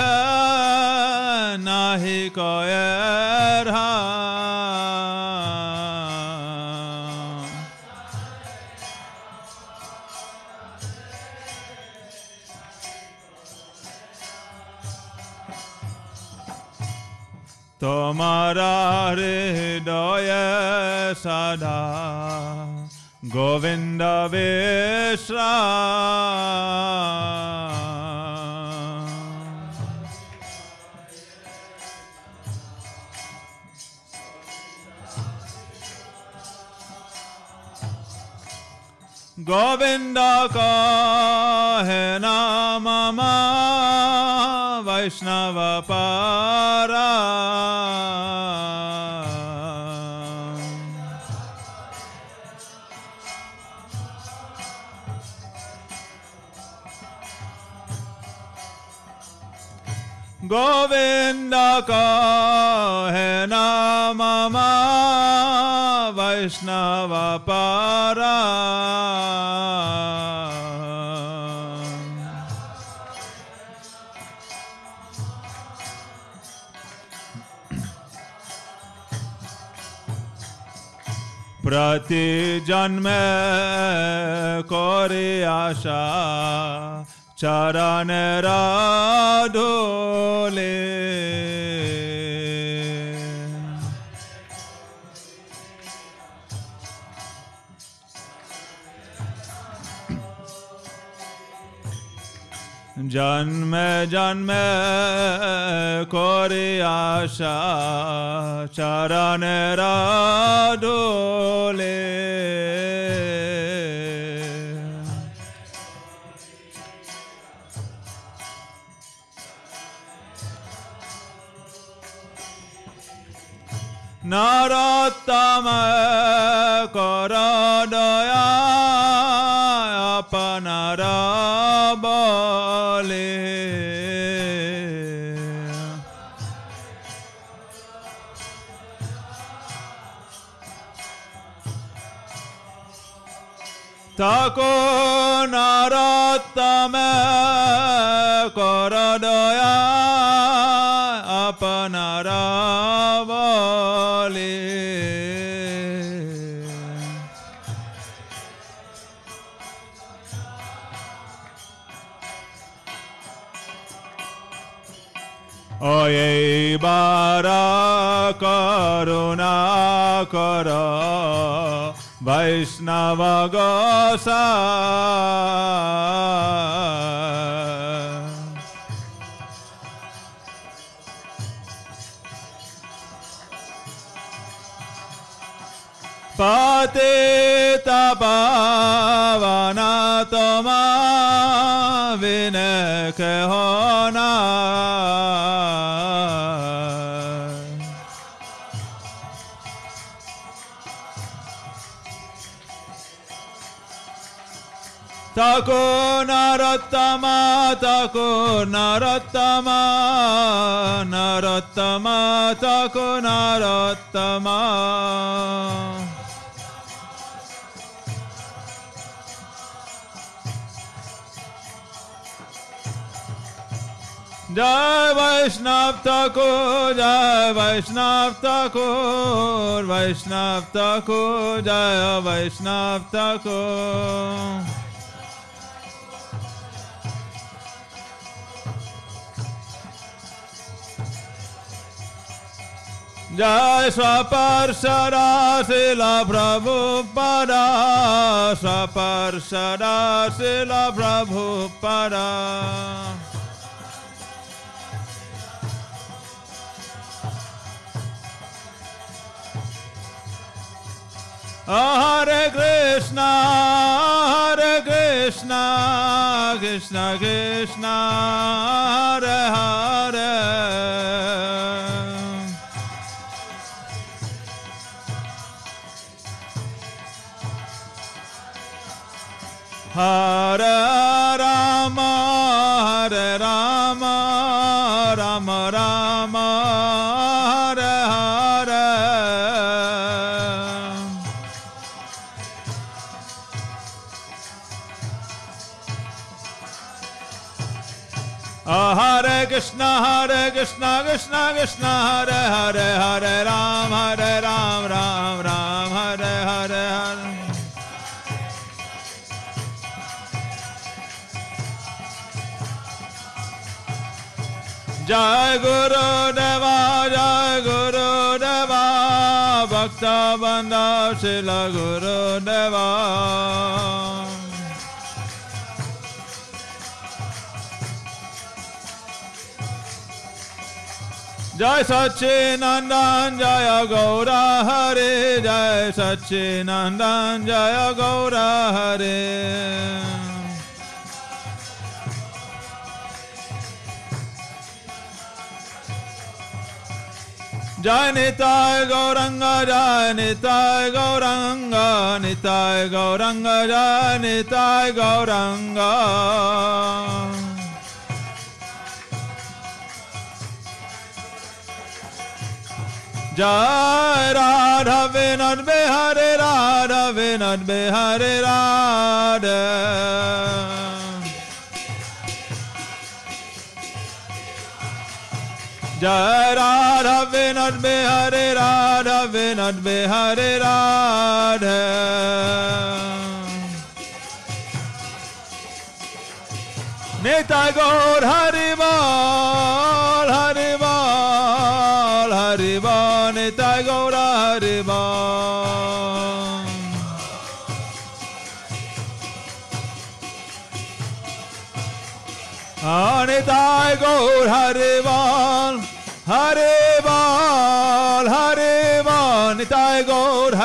নাহি কয়ের হা हमारा हृदय सदा। गोविन्द विश्रा। गोविन्द का है नाम वैष्णव पा गोविंद का है नाम वैष्णव पारा। प्रति जन्म कोरे आशा। চরণের ধোলে জন্মে জন্মে করে আশা চরণের ডোলে নরোত্তম কর দয়া আপনার বলে তাকো নরোত্তম কর kara karuna kara vaishnava gosa pate tapavana tama vinakha तको नरोत्तमा तको नरोत्तमा नरोत्तमा तको नरोत्तमा जय वैष्णव ठाकुर जय वैष्णव ठाकुर वैष्णव ठाकुर जय वैष्णव ठाकुर जय स्वपर सरा शिला प्रभु पर स्वपर सरा शिला प्रभु पर हरे कृष्णा हरे Krishna Krishna Krishna Hare Rama, Hare Rama, Rama Rama, Hare Hare. Hare Krishna, Hare Krishna, Krishna Krishna, Hare Hare, Hare Ram, Hare Ram, Ram Ram, Hare Hare Hare. जय गुरु देवा, जय गुरु देवा, भक्त बंदा शिल गुरु देवा। जय सच्चिनंदन जय गौरा हरे, जय सच्चिनंदन जय गौरा हरे। जय निताय गौरंग जय निताय गौरंग निताय गौरंग जय निताय गौरंग। जय Radha Vinod Bihari, Radha Vinod Bihari, Radha. Jai Radha Vinod Bihari Radha Vinod Bihari Radha Nitai Gaur Hari Bal Hari Bal Hari Bal Nitai Gaur Hari Bal Nitai Gaur